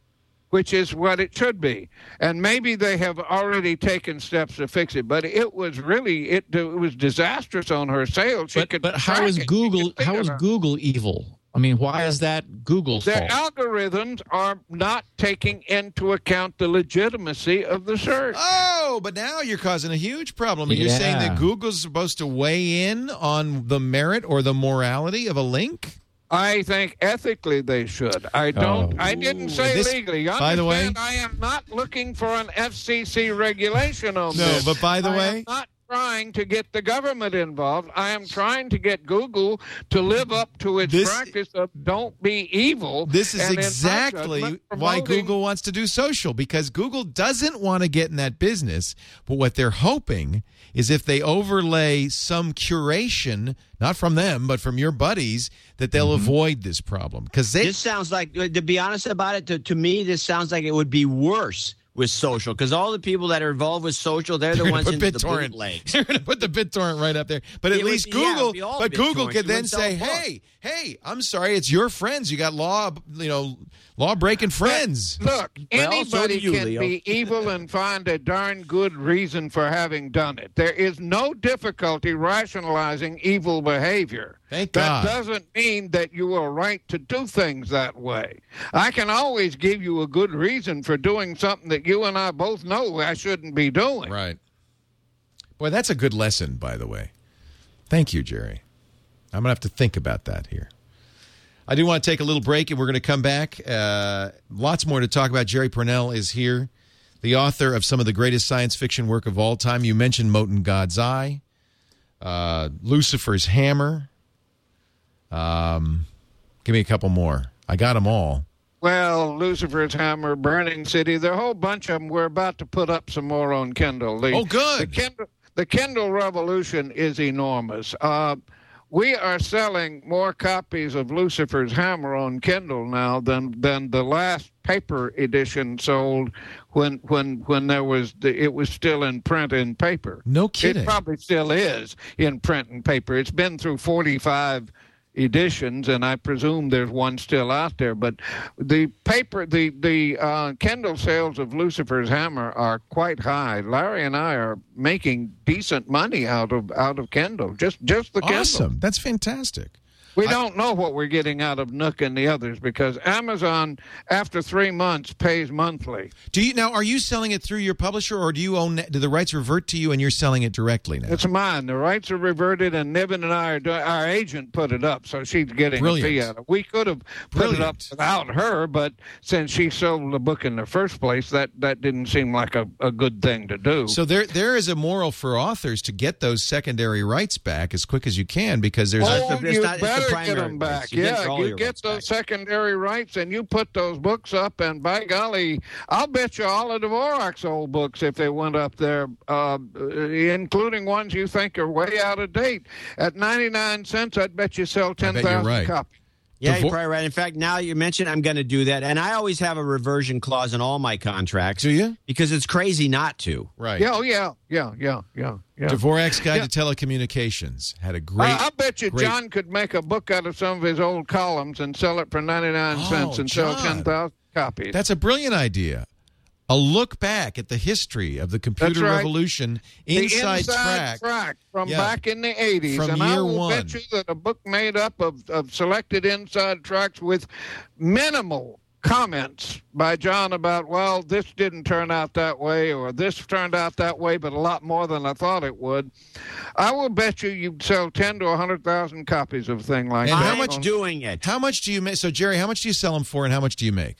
which is what it should be. And maybe they have already taken steps to fix it, but it was really it, it was disastrous on her sales. She But, could but how is. Google how is. Google evil? I mean, why is that Google's Their fault? algorithms are not taking into account the legitimacy of the search. Oh, but now you're causing a huge problem. You're saying that Google's supposed to weigh in on the merit or the morality of a link? I think ethically they should. I oh. don't. Oh. I didn't say This- legally. You by the way- understand? I am not looking for an FCC regulation on this. No, this. but by the I way- am not trying to get the government involved. I am trying to get Google to live up to its This- practice of don't be evil. This is and in my exactly judgment, why Google wants to do social because Google doesn't want to get in that business. But what they're hoping is if they overlay some curation, not from them, but from your buddies, that they'll Mm-hmm. avoid this problem. Because they. This sounds like, to be honest about it, to, to me, this sounds like it would be worse with social because all the people that are involved with social, they're the They're ones put the BitTorrent. They're going to put the BitTorrent right up there. But at It least would Google, all but Google could then say, "Hey, hey, I'm sorry, it's your friends. You got law, you know, law breaking friends." Look, Well, so anybody you, can Leo. be evil and find a darn good reason for having done it. There is no difficulty rationalizing evil behavior. Thank that God. doesn't mean that you are right to do things that way. I can always give you a good reason for doing something that you and I both know I shouldn't be doing. Right. Boy, that's a good lesson, by the way. Thank you, Jerry. I'm going to have to think about that here. I do want to take a little break, and we're going to come back. Uh, lots more to talk about. Jerry Pournelle is here, the author of some of the greatest science fiction work of all time. You mentioned Mote in God's Eye, uh, Lucifer's Hammer. Um, give me a couple more. I got them all. Well, Lucifer's Hammer, Burning City, there are a whole bunch of them. We're about to put up some more on Kindle. The, Oh, good. The Kindle, the Kindle revolution is enormous. Uh, we are selling more copies of Lucifer's Hammer on Kindle now than than the last paper edition sold when when when there was the, it was still in print and paper. No kidding. It probably still is in print and paper. It's been through 45 editions, and I presume there's one still out there. But the paper, the the uh, Kindle sales of Lucifer's Hammer are quite high. Larry and I are making decent money out of out of Kindle, just just the Kindle. Awesome. That's fantastic. We don't know what we're getting out of Nook and the others because Amazon, after three months, pays monthly. Do you now? Are you selling it through your publisher, or do you own? Do the rights revert to you, and you're selling it directly now? It's mine. The rights are reverted, and Niven and I are doing. Our agent put it up, so she's getting Brilliant. a fee out of it. We could have put it up without her, but since she sold the book in the first place, that that didn't seem like a, a good thing to do. So there, there is a moral for authors to get those secondary rights back as quick as you can because there's Oh, It's the- it's you not- the better get them back. rights. You yeah, you get those back. secondary rights, and you put those books up. And by golly, I'll bet you all of Dvorak's old books, if they went up there, uh, including ones you think are way out of date, at ninety nine cents, I'd bet you sell ten bet you're thousand right. copies. Yeah, Devor- you're probably right. In fact, now you mentioned I'm going to do that, and I always have a reversion clause in all my contracts. Do you? Because it's crazy not to. right. Yeah, oh yeah, yeah, yeah, yeah, yeah. Dvorak's Guide Yeah. to Telecommunications had a great. I, I bet you great- John could make a book out of some of his old columns and sell it for 99 Oh, cents and sell 10,000 copies. That's a brilliant idea. A look back at the history of the computer right. revolution the inside, track. from Yeah. back in the 80s. From and I will one. bet you that a book made up of, of selected inside tracks with minimal comments by John about, well, this didn't turn out that way or this turned out that way, but a lot more than I thought it would. I will bet you you'd sell 10 to 100,000 copies of a thing like And that. how much doing it? How much do you make? So, Jerry, how much do you sell them for, and how much do you make?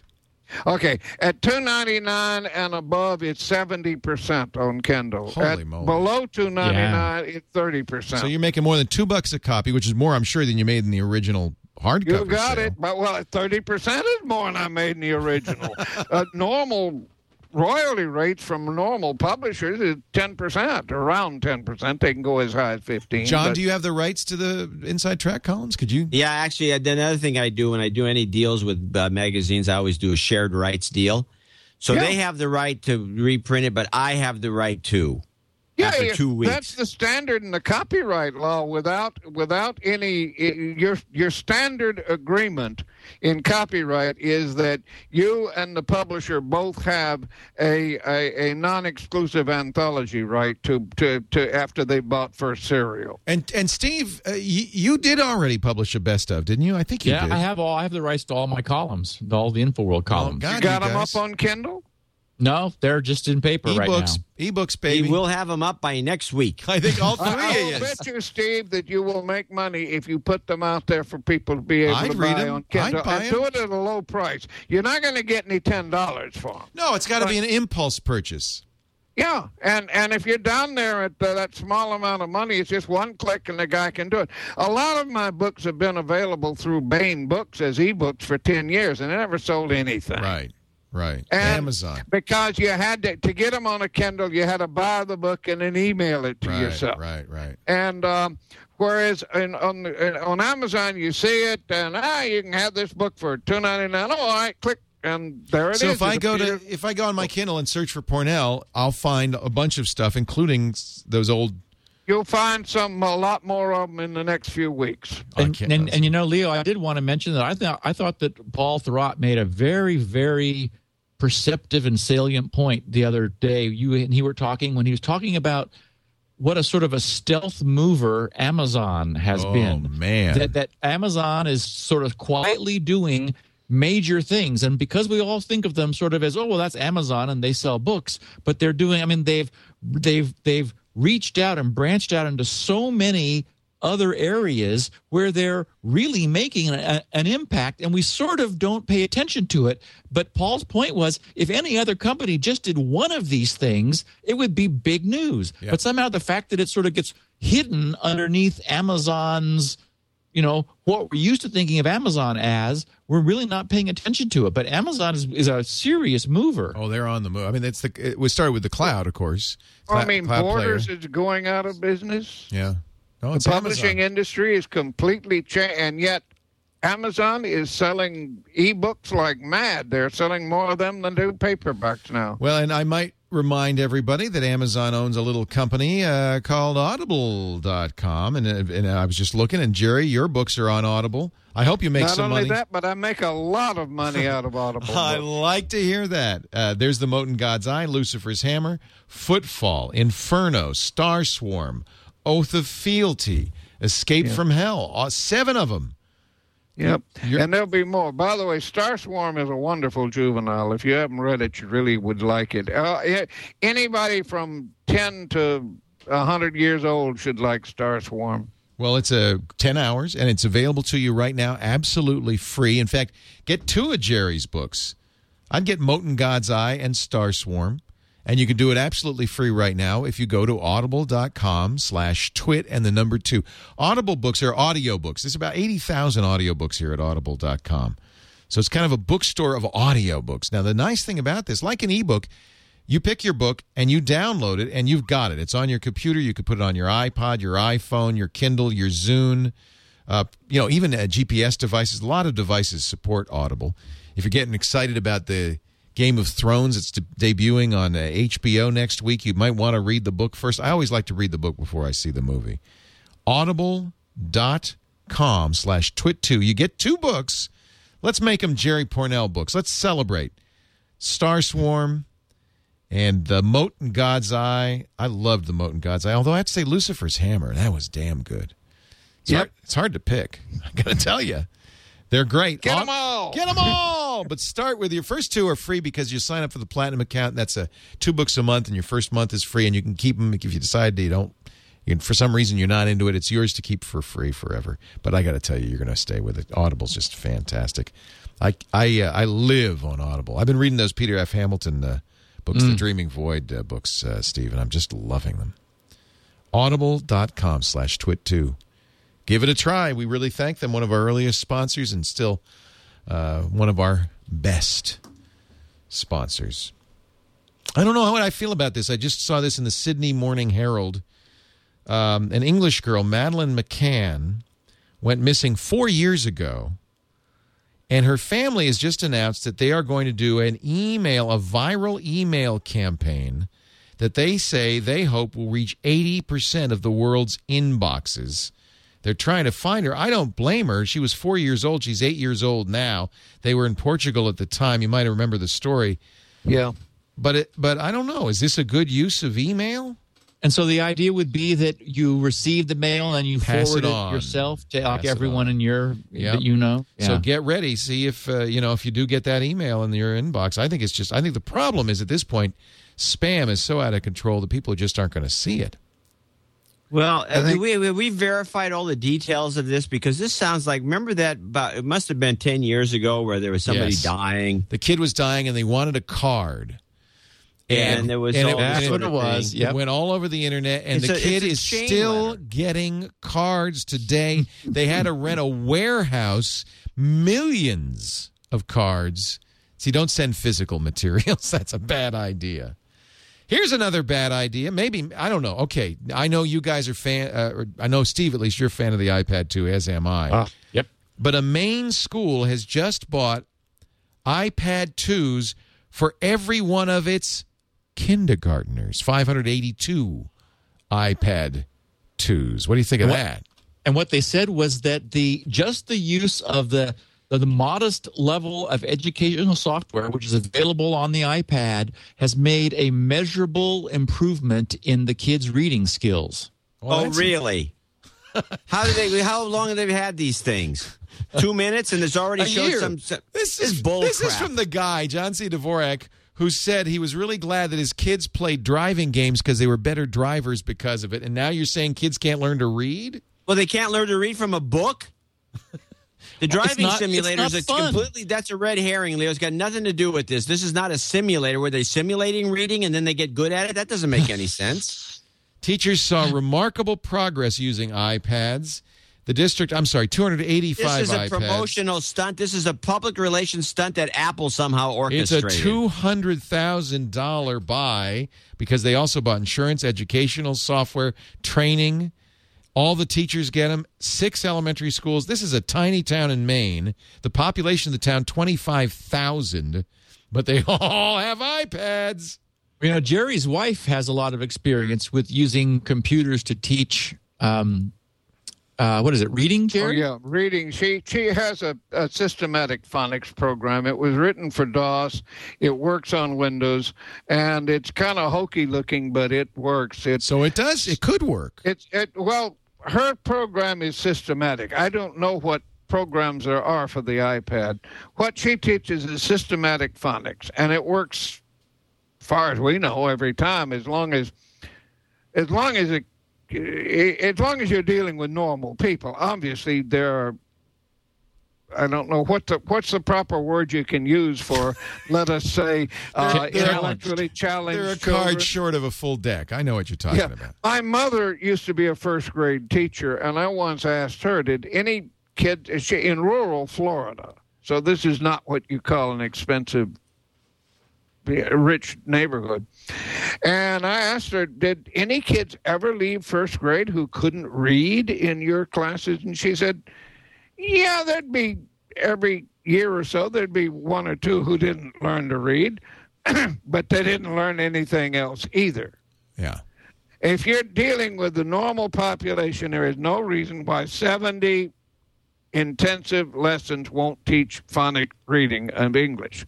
Okay, at two ninety nine and above, it's seventy percent on Kindle. Holy at moly. Below two ninety nine, it's thirty percent. So you're making more than two bucks a copy, which is more, I'm sure, than you made in the original hardcover. You got sale. it, but well, thirty percent is more than I made in the original. uh, normal royalty rates from normal publishers is ten percent, around ten percent. They can go as high as fifteen. John, but- do you have the rights to the inside track columns? Could you? Yeah, actually, another thing I do when I do any deals with uh, magazines, I always do a shared rights deal. So Yeah. they have the right to reprint it, but I have the right to. Yeah, after two weeks. That's the standard in the copyright law. Without without any your your standard agreement in copyright is that you and the publisher both have a a, a non-exclusive anthology right to, to to after they bought first serial. And and Steve, uh, you, you did already publish a best of, didn't you? I think you yeah, did. I have all. I have the rights to all my columns, all the InfoWorld columns. God, You got you them guys. up on Kindle. No, they're just in paper right now. ebooks, ebooks, He baby. will have them up by next week. I think all three I, I will of bet you. you, Steve, that you will make money if you put them out there for people to be able I'd to read them. on Kindle I'd buy and 'em. do it at a low price. You're not going to get any ten dollars for them. No, it's got to be an impulse purchase. Yeah, and and if you're down there at uh, that small amount of money, it's just one click and the guy can do it. A lot of my books have been available through Baen Books as ebooks for ten years, and they never sold anything. Right, right. And Amazon. Because you had to to get them on a Kindle, you had to buy the book and then email it to Right, yourself. right, right. And um, whereas in, on the, in, on Amazon you see it, and ah, you can have this book for two ninety nine. Oh, all right, click, and there it is. So if I It go to if I go on my Kindle and search for Pournelle, I'll find a bunch of stuff, including those old. you'll find some a lot more of them in the next few weeks. And, and, and you know, Leo, I did want to mention that I thought I thought that Paul Thurrott made a very, very perceptive and salient point the other day. You and he were talking when he was talking about what a sort of a stealth mover Amazon has been. Oh, been. man. that that Amazon is sort of quietly doing major things and because we all think of them sort of as oh well that's Amazon and they sell books but they're doing I mean they've they've they've reached out and branched out into so many other areas where they're really making a, an impact and we sort of don't pay attention to it but Paul's point was if any other company just did one of these things it would be big news Yeah. but somehow the fact that it sort of gets hidden underneath Amazon's you know what we're used to thinking of Amazon as, we're really not paying attention to it. But Amazon is, is a serious mover. Oh, they're on the move. I mean, that's the. It was started with the cloud, of course. I mean, Borders player. is going out of business. Yeah. It's the publishing Amazon. industry is completely changed, and yet Amazon is selling ebooks like mad. They're selling more of them than do paperbacks now. Well, and I might remind everybody that Amazon owns a little company uh, called Audible.com. And, uh, and I was just looking, and Jerry, your books are on Audible. I hope you make Not some only money. that, but I make a lot of money out of Audible. I like to hear that. Uh, there's the Mote in God's Eye, Lucifer's Hammer, Footfall, Inferno, Star Swarm, Oath of Fealty, Escape from Hell. Uh, seven of them. Yep. You're- And there'll be more. By the way, Star Swarm is a wonderful juvenile. If you haven't read it, you really would like it. Uh, anybody from 10 to 100 years old should like Star Swarm. Well, it's a 10 hours and it's available to you right now absolutely free. In fact, get two of Jerry's books. I'd get Mote in God's Eye and Star Swarm. And you can do it absolutely free right now if you go to audible.com slash twit and the number two. Audible books are audio books. There's about 80,000 audiobooks here at audible.com. So it's kind of a bookstore of audiobooks. Now, the nice thing about this, like an ebook, you pick your book and you download it and you've got it. It's on your computer. You could put it on your iPod, your iPhone, your Kindle, your Zune, uh, you know, even uh, GPS devices. A lot of devices support Audible. If you're getting excited about the Game of Thrones, it's de- debuting on uh, HBO next week. You might want to read the book first. I always like to read the book before I see the movie. Audible.com slash twit2. You get two books. Let's make them Jerry Pournelle books. Let's celebrate. Star Swarm and the Mote in God's Eye. I loved the Mote in God's Eye, although I have to say Lucifer's Hammer. That was damn good. It's, Yep. hard, it's hard to pick. I got to tell you. They're great. Get Au- 'em all. Get them all. but start with your first two are free because you sign up for the platinum account. And that's a two books a month, and your first month is free, and you can keep them if you decide you don't. You, for some reason you're not into it, it's yours to keep for free forever. But I got to tell you, you're going to stay with it. Audible's just fantastic. I I uh, I live on Audible. I've been reading those Peter F. Hamilton uh, books, the Dreaming Void uh, books, uh, Steve, and I'm just loving them. Audible.com slash twit2. Give it a try. We really thank them. One of our earliest sponsors and still uh, one of our best sponsors. I don't know how I feel about this. I just saw this in the Sydney Morning Herald. Um, an English girl, Madeleine McCann, went missing four years ago. And her family has just announced that they are going to do an email, a viral email campaign that they say they hope will reach 80% of the world's inboxes. They're trying to find her. I don't blame her. She was four years old. She's eight years old now. They were in Portugal at the time. You might remember the story. Yeah. But it, but I don't know. Is this a good use of email? And so the idea would be that you receive the mail and you Pass forward it it, yourself to Pass like everyone on. in your Yep. that you know. So get ready. See if uh, you know if you do get that email in your inbox. I think it's just. I think the problem is at this point, spam is so out of control that people just aren't going to see it. Well, uh, think- we, we we verified all the details of this because this sounds like remember that about it must have been ten years ago where there was somebody Yes. dying The kid was dying and they wanted a card. and, there was and all it- That's what it was. Yep. It went all over the internet, and It's the a- kid is still letter. getting cards today. they had to rent a warehouse, millions of cards. See, don't send physical materials. That's a bad idea. Here's another bad idea. Maybe I don't know. Okay, I know you guys are fan. Uh, or I know Steve. At least you're a fan of the iPad too, as am I. Ah, yep. But a Maine school has just bought iPad 2s for every one of its kindergartners. 582 iPad 2s. What do you think of What- that? And what they said was that the just the use of the the, the modest level of educational software, which is available on the iPad, has made a measurable improvement in the kids' reading skills. Well, oh, really? how did they? How long have they had these things? Two minutes, and there's already A showed year. some. some This this is bull This is from the guy, John C. Dvorak, who said he was really glad that his kids played driving games because they were better drivers because of it. And now you're saying kids can't learn to read? Well, they can't learn to read from a book. The driving not- simulator is completely that's a red herring, Leo. It's got nothing to do with this. This is not a simulator where they're simulating reading and then they get good at it. That doesn't make any sense. Teachers saw remarkable progress using iPads. The district, I'm sorry, 285 This is a iPads. promotional stunt. This is a public relations stunt that Apple somehow orchestrated. It's a two hundred thousand dollar buy because they also bought insurance, educational software, training. All the teachers get them. Six elementary schools. This is a tiny town in Maine. The population of the town twenty five thousand, but they all have iPads. You know, Jerry's wife has a lot of experience with using computers to teach. Um, uh, what is it? Reading, Oh, yeah, reading. She she has a, a systematic phonics program. It was written for DOS. It works on Windows, and it's kind of hokey looking, but it works. It's So it does. It could work. it's it. Well, her program is systematic. I don't know what programs there are for the iPad. What she teaches is systematic phonics, and it works, far as we know, every time. As long as as long as it as long as you're dealing with normal people. Obviously, there are. I don't know what the what's the proper word you can use for, let us say, uh, They're- intellectually challenged. They're a children. card short of a full deck. I know what you're talking Yeah. about. My mother used to be a first grade teacher, and I once asked her, "Did any kid is she in rural Florida? So this is not what you call an expensive, rich neighborhood." And I asked her, "Did any kids ever leave first grade who couldn't read in your classes?" And she said, "Yeah, there'd be every year or so there'd be one or two who didn't learn to read, but they didn't learn anything else either." Yeah. If you're dealing with the normal population, there is no reason why 70 intensive lessons won't teach phonic reading of English.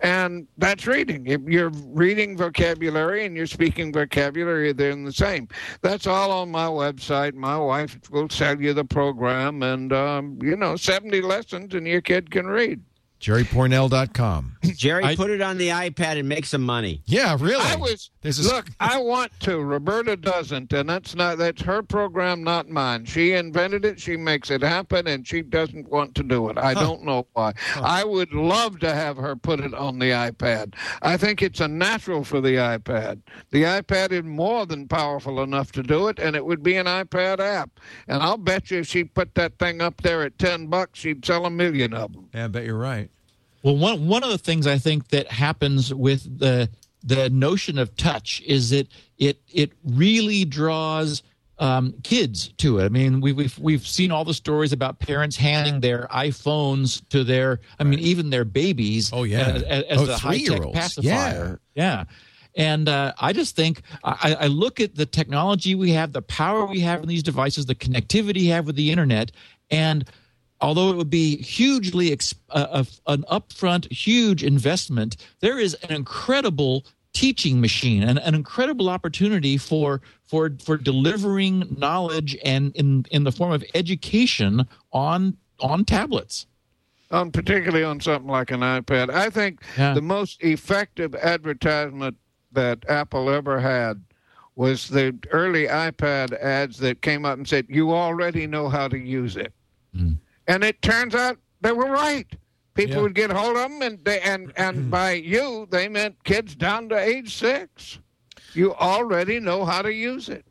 And that's reading. If you're reading vocabulary and you're speaking vocabulary, they're in the same. That's all on my website. My wife will sell you the program, and, um, you know, 70 lessons, and your kid can read. JerryPournelle.com. Jerry, I- put it on the iPad and make some money. Yeah, really. I was There's a look. I want to. Roberta doesn't, and that's not that's her program, not mine. She invented it. She makes it happen, and she doesn't want to do it. I don't know why. I would love to have her put it on the iPad. I think it's a natural for the iPad. The iPad is more than powerful enough to do it, and it would be an iPad app. And I'll bet you if she put that thing up there at ten bucks, she'd sell a million of them. Yeah, I bet you're right. Well, one one of the things I think that happens with the the notion of touch is that it it really draws um, kids to it. I mean, we, we've we've seen all the stories about parents handing their iPhones to their, I mean, even their babies. Oh, yeah. as, as Oh, the high tech pacifier. Yeah. And uh, I just think I, I look at the technology we have, the power we have in these devices, the connectivity we have with the internet, and although it would be hugely ex- uh, an upfront, huge investment, there is an incredible teaching machine and an incredible opportunity for for for delivering knowledge and in in the form of education on on tablets. on particularly on something like an iPad. I think Yeah. the most effective advertisement that Apple ever had was the early iPad ads that came up and said, "You already know how to use it," and it turns out they were right. People Yeah. would get hold of them, and they, and and by you they meant kids down to age six. You already know how to use it.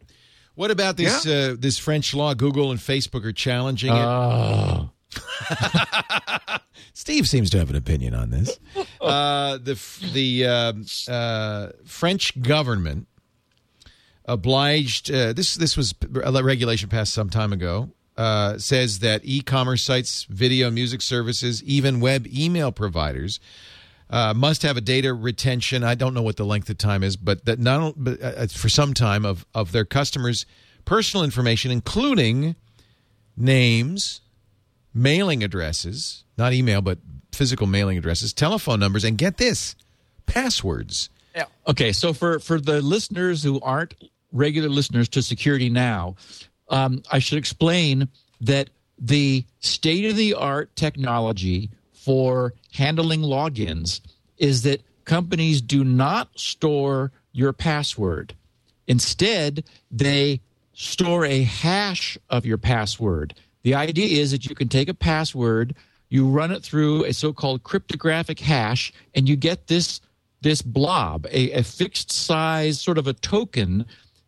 What about this uh, this French law? Google and Facebook are challenging it. Oh. Steve seems to have an opinion on this. Uh, the the um uh, French government obliged uh, this this was a regulation passed some time ago. Uh, says that e-commerce sites, video music services, even web email providers uh, must have a data retention. I don't know what the length of time is, but that not but uh, for some time of of their customers' personal information, including names, mailing addresses, not email, but physical mailing addresses, telephone numbers, and get this, passwords. Yeah. Okay, so for for the listeners who aren't regular listeners to Security Now, um, I should explain that the state of the art technology for handling logins is that companies do not store your password. Instead, they store a hash of your password. The idea is that you can take a password, you run it through a so-called cryptographic hash, and you get this this blob, a, a fixed size sort of a token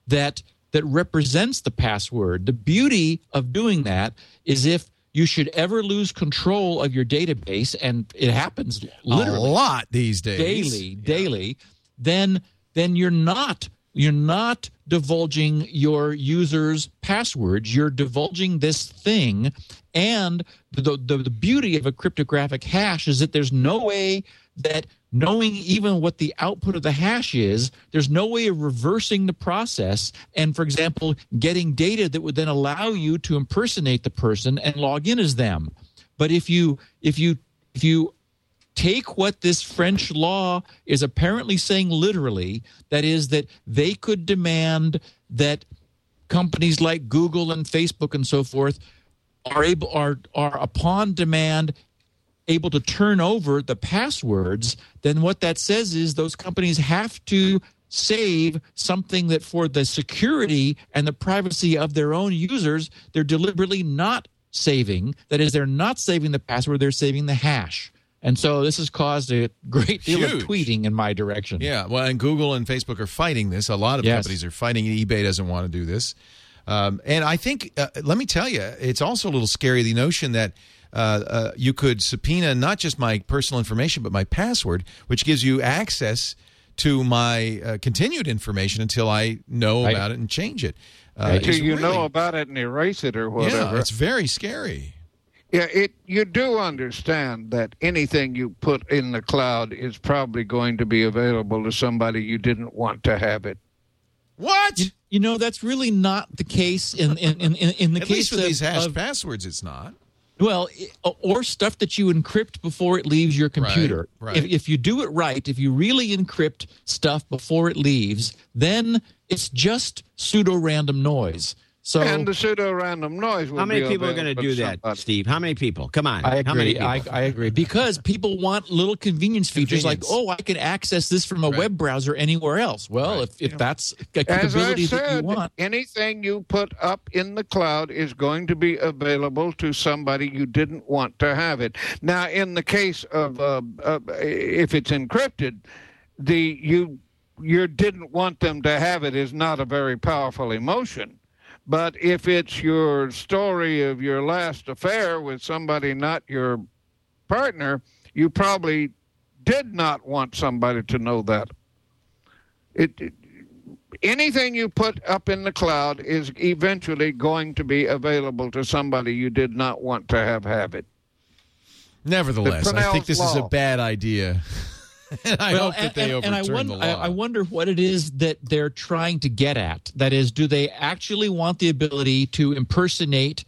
that that represents the password. The beauty of doing that is if you should ever lose control of your database, and it happens literally a lot these days. daily, daily, then then you're not you're not divulging your users' passwords. You're divulging this thing, and the, the the beauty of a cryptographic hash is that there's no way that knowing even what the output of the hash is, there's no way of reversing the process. And for example, getting data that would then allow you to impersonate the person and log in as them. But if you if you if you take what this French law is apparently saying literally, that is that they could demand that companies like Google and Facebook and so forth are able are are upon demand able to turn over the passwords, then what that says is those companies have to save something that for the security and the privacy of their own users, they're deliberately not saving. That is, they're not saving the password, they're saving the hash. And so this has caused a great deal Huge. of tweeting in my direction. Yeah, well, and Google and Facebook are fighting this. A lot of Yes. companies are fighting it. eBay doesn't want to do this. Um, and I think, uh, let me tell you, it's also a little scary the notion that uh, uh, you could subpoena not just my personal information, but my password, which gives you access to my uh, continued information until I know Right. about it and change it. Uh, Right. Till it's you really- know about it and erase it or whatever. Yeah, it's very scary. Yeah, it. You do understand that anything you put in the cloud is probably going to be available to somebody you didn't want to have it. What? You, you know, that's really not the case in, in, in, in in the At case least with of, these hash of- passwords, it's not. Well, or stuff that you encrypt before it leaves your computer. right. If, if you do it right, if you really encrypt stuff before it leaves, then it's just pseudo random noise. So and the pseudo random noise. Will How many be people are going to do that, somebody. Steve? How many people? Come on. I How many agree. I, I agree because people want little convenience features like, oh, I can access this from a Right. web browser anywhere else. Well, if, if that's a As I capability that you want, anything you put up in the cloud is going to be available to somebody you didn't want to have it. Now, in the case of uh, uh, if it's encrypted, the you you didn't want them to have it is not a very powerful emotion. But if it's your story of your last affair with somebody not your partner, you probably did not want somebody to know that. It, it anything you put up in the cloud is eventually going to be available to somebody you did not want to have have it. Nevertheless, I think this is a bad idea. and I Well, hope that they and, and I, overturn wonder, the law. I, I wonder what it is that they're trying to get at. That is, do they actually want the ability to impersonate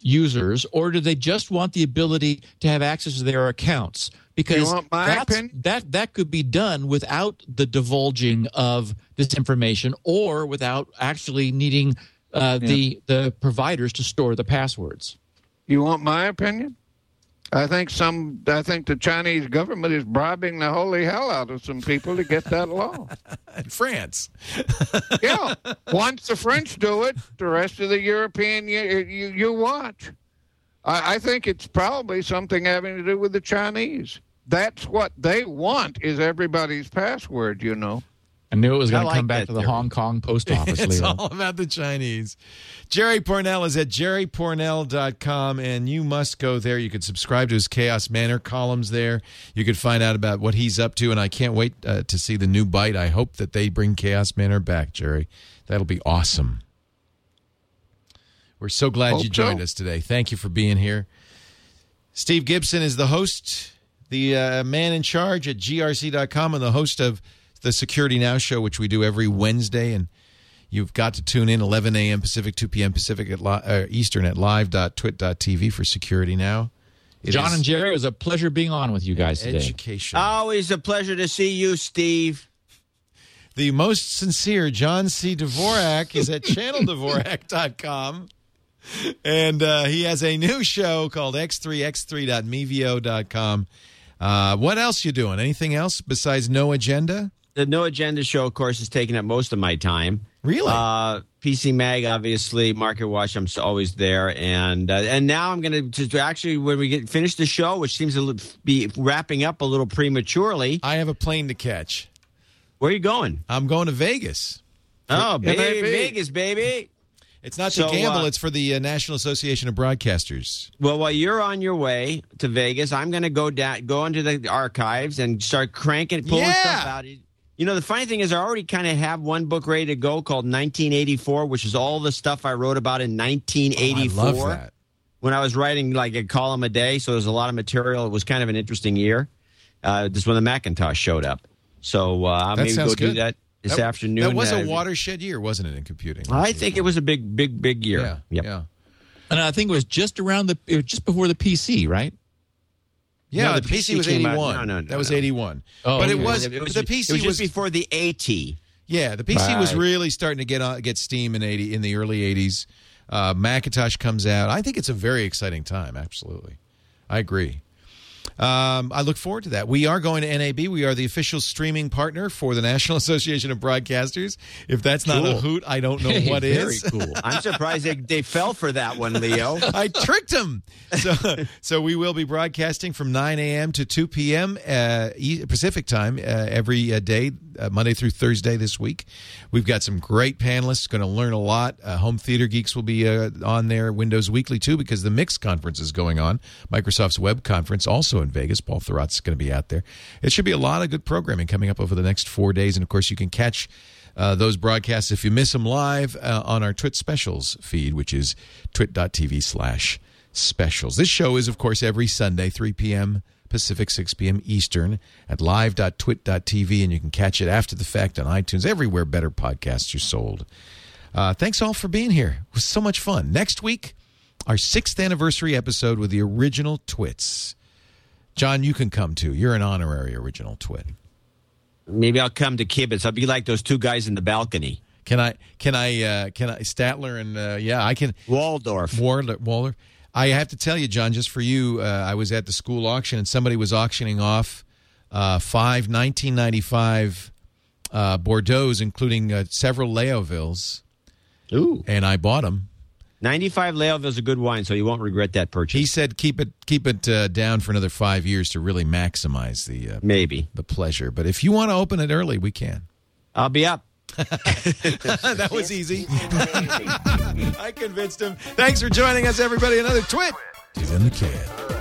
users, or do they just want the ability to have access to their accounts? Because want my that's- opinion? that that could be done without the divulging of this information, or without actually needing uh, the the providers to store the passwords. You want my opinion? I think some. I think the Chinese government is bribing the holy hell out of some people to get that law. In France. yeah. Once the French do it, the rest of the European you, you, you watch. I, I think it's probably something having to do with the Chinese. That's what they want is everybody's password. You know. I knew it was going I to come like back to the theory. Hong Kong post office. it's Leo. all about the Chinese. Jerry Pournelle is at jerrypournelle.com, and you must go there. You could subscribe to his Chaos Manor columns there. You could find out about what he's up to, and I can't wait uh, to see the new Byte. I hope that they bring Chaos Manor back, Jerry. That'll be awesome. We're so glad Hope you joined so. us today. Thank you for being here. Steve Gibson is the host, the uh, man in charge at grc.com, and the host of the Security Now show, which we do every Wednesday. And you've got to tune in 11 a.m. Pacific, 2 p.m. Pacific at li- uh, Eastern at live.twit.tv for Security Now. It John is and Jerry, it was a pleasure being on with you guys today. education. Always a pleasure to see you, Steve. the most sincere John C. Dvorak is at channeldvorak.com. And uh, he has a new show called x3x3.mevio.com. Uh, what else you doing? Anything else besides no agenda? The No Agenda show, of course, is taking up most of my time. Really? Uh, PC Mag, obviously, Market Watch. I'm always there, and uh, and now I'm going to actually when we get finish the show, which seems to be wrapping up a little prematurely. I have a plane to catch. Where are you going? I'm going to Vegas. Oh, baby, NAB. Vegas, baby. It's not to So, gamble, uh, it's for the uh, National Association of Broadcasters. Well, while you're on your way to Vegas, I'm going to go down, go into the archives and start cranking, pulling Yeah. stuff out. You know, the funny thing is, I already kind of have one book ready to go called 1984, which is all the stuff I wrote about in 1984 Oh, I love that. when I was writing like a column a day. So there's a lot of material. It was kind of an interesting year. Uh, this is when the Macintosh showed up. So uh, That maybe sounds go do that this That- afternoon. That was Uh, a watershed year, wasn't it, in computing? I think it was a big, big, big year. Yeah. Yep. Yeah. And I think it was just around the, it was just before the PC, right? Yeah, No, the, the PC, PC was came out- 81. no, no, no, that was no. 81. Oh, but it was, It was the PC it was was, before the AT. yeah, the PC was really starting to get on, get steam in 80 in the early 80s. Uh, Macintosh comes out. I think it's a very exciting time, absolutely. I agree. Um, I look forward to that. We are going to NAB. We are the official streaming partner for the National Association of Broadcasters. If that's not a hoot, I don't know Hey, what very is. cool. I'm surprised they, they fell for that one, Leo. I tricked him. So, so we will be broadcasting from 9 a.m. to 2 p.m. Uh, E- Pacific time uh, every uh, day, uh, Monday through Thursday this week. We've got some great panelists going to learn a lot. Uh, Home Theater Geeks will be uh, on there, Windows Weekly too, because the Mix conference is going on. Microsoft's web conference also in Vegas. Paul Thurrott is going to be out there. It should be a lot of good programming coming up over the next four days, and of course, you can catch uh, those broadcasts if you miss them live uh, on our Twit Specials feed, which is twit.tv slash specials. This show is, of course, every Sunday, 3 p.m. Pacific, 6 p.m. Eastern at live.twit.tv, and you can catch it after the fact on iTunes, everywhere better podcasts are sold. Uh, thanks all for being here. It was so much fun. Next week, our sixth anniversary episode with the original Twits. John, you can come too. You're an honorary original Twit. Maybe I'll come to Kibitz. I'll be like those two guys in the balcony. Can I? Can I? Uh, can I? Statler and uh, yeah, I can. Waldorf. Waller, Waller. I have to tell you, John, just for you, uh, I was at the school auction and somebody was auctioning off uh, five 1995 uh, Bordeaux's, including uh, several Leovilles, Ooh. and I bought them. 95 Leoville's a good wine, so you won't regret that purchase. He said keep it keep it uh, down for another five years to really maximize the uh, Maybe. the pleasure. But if you want to open it early, we can. I'll be up. that was easy. I convinced him. Thanks for joining us, everybody. Another twit is in the can.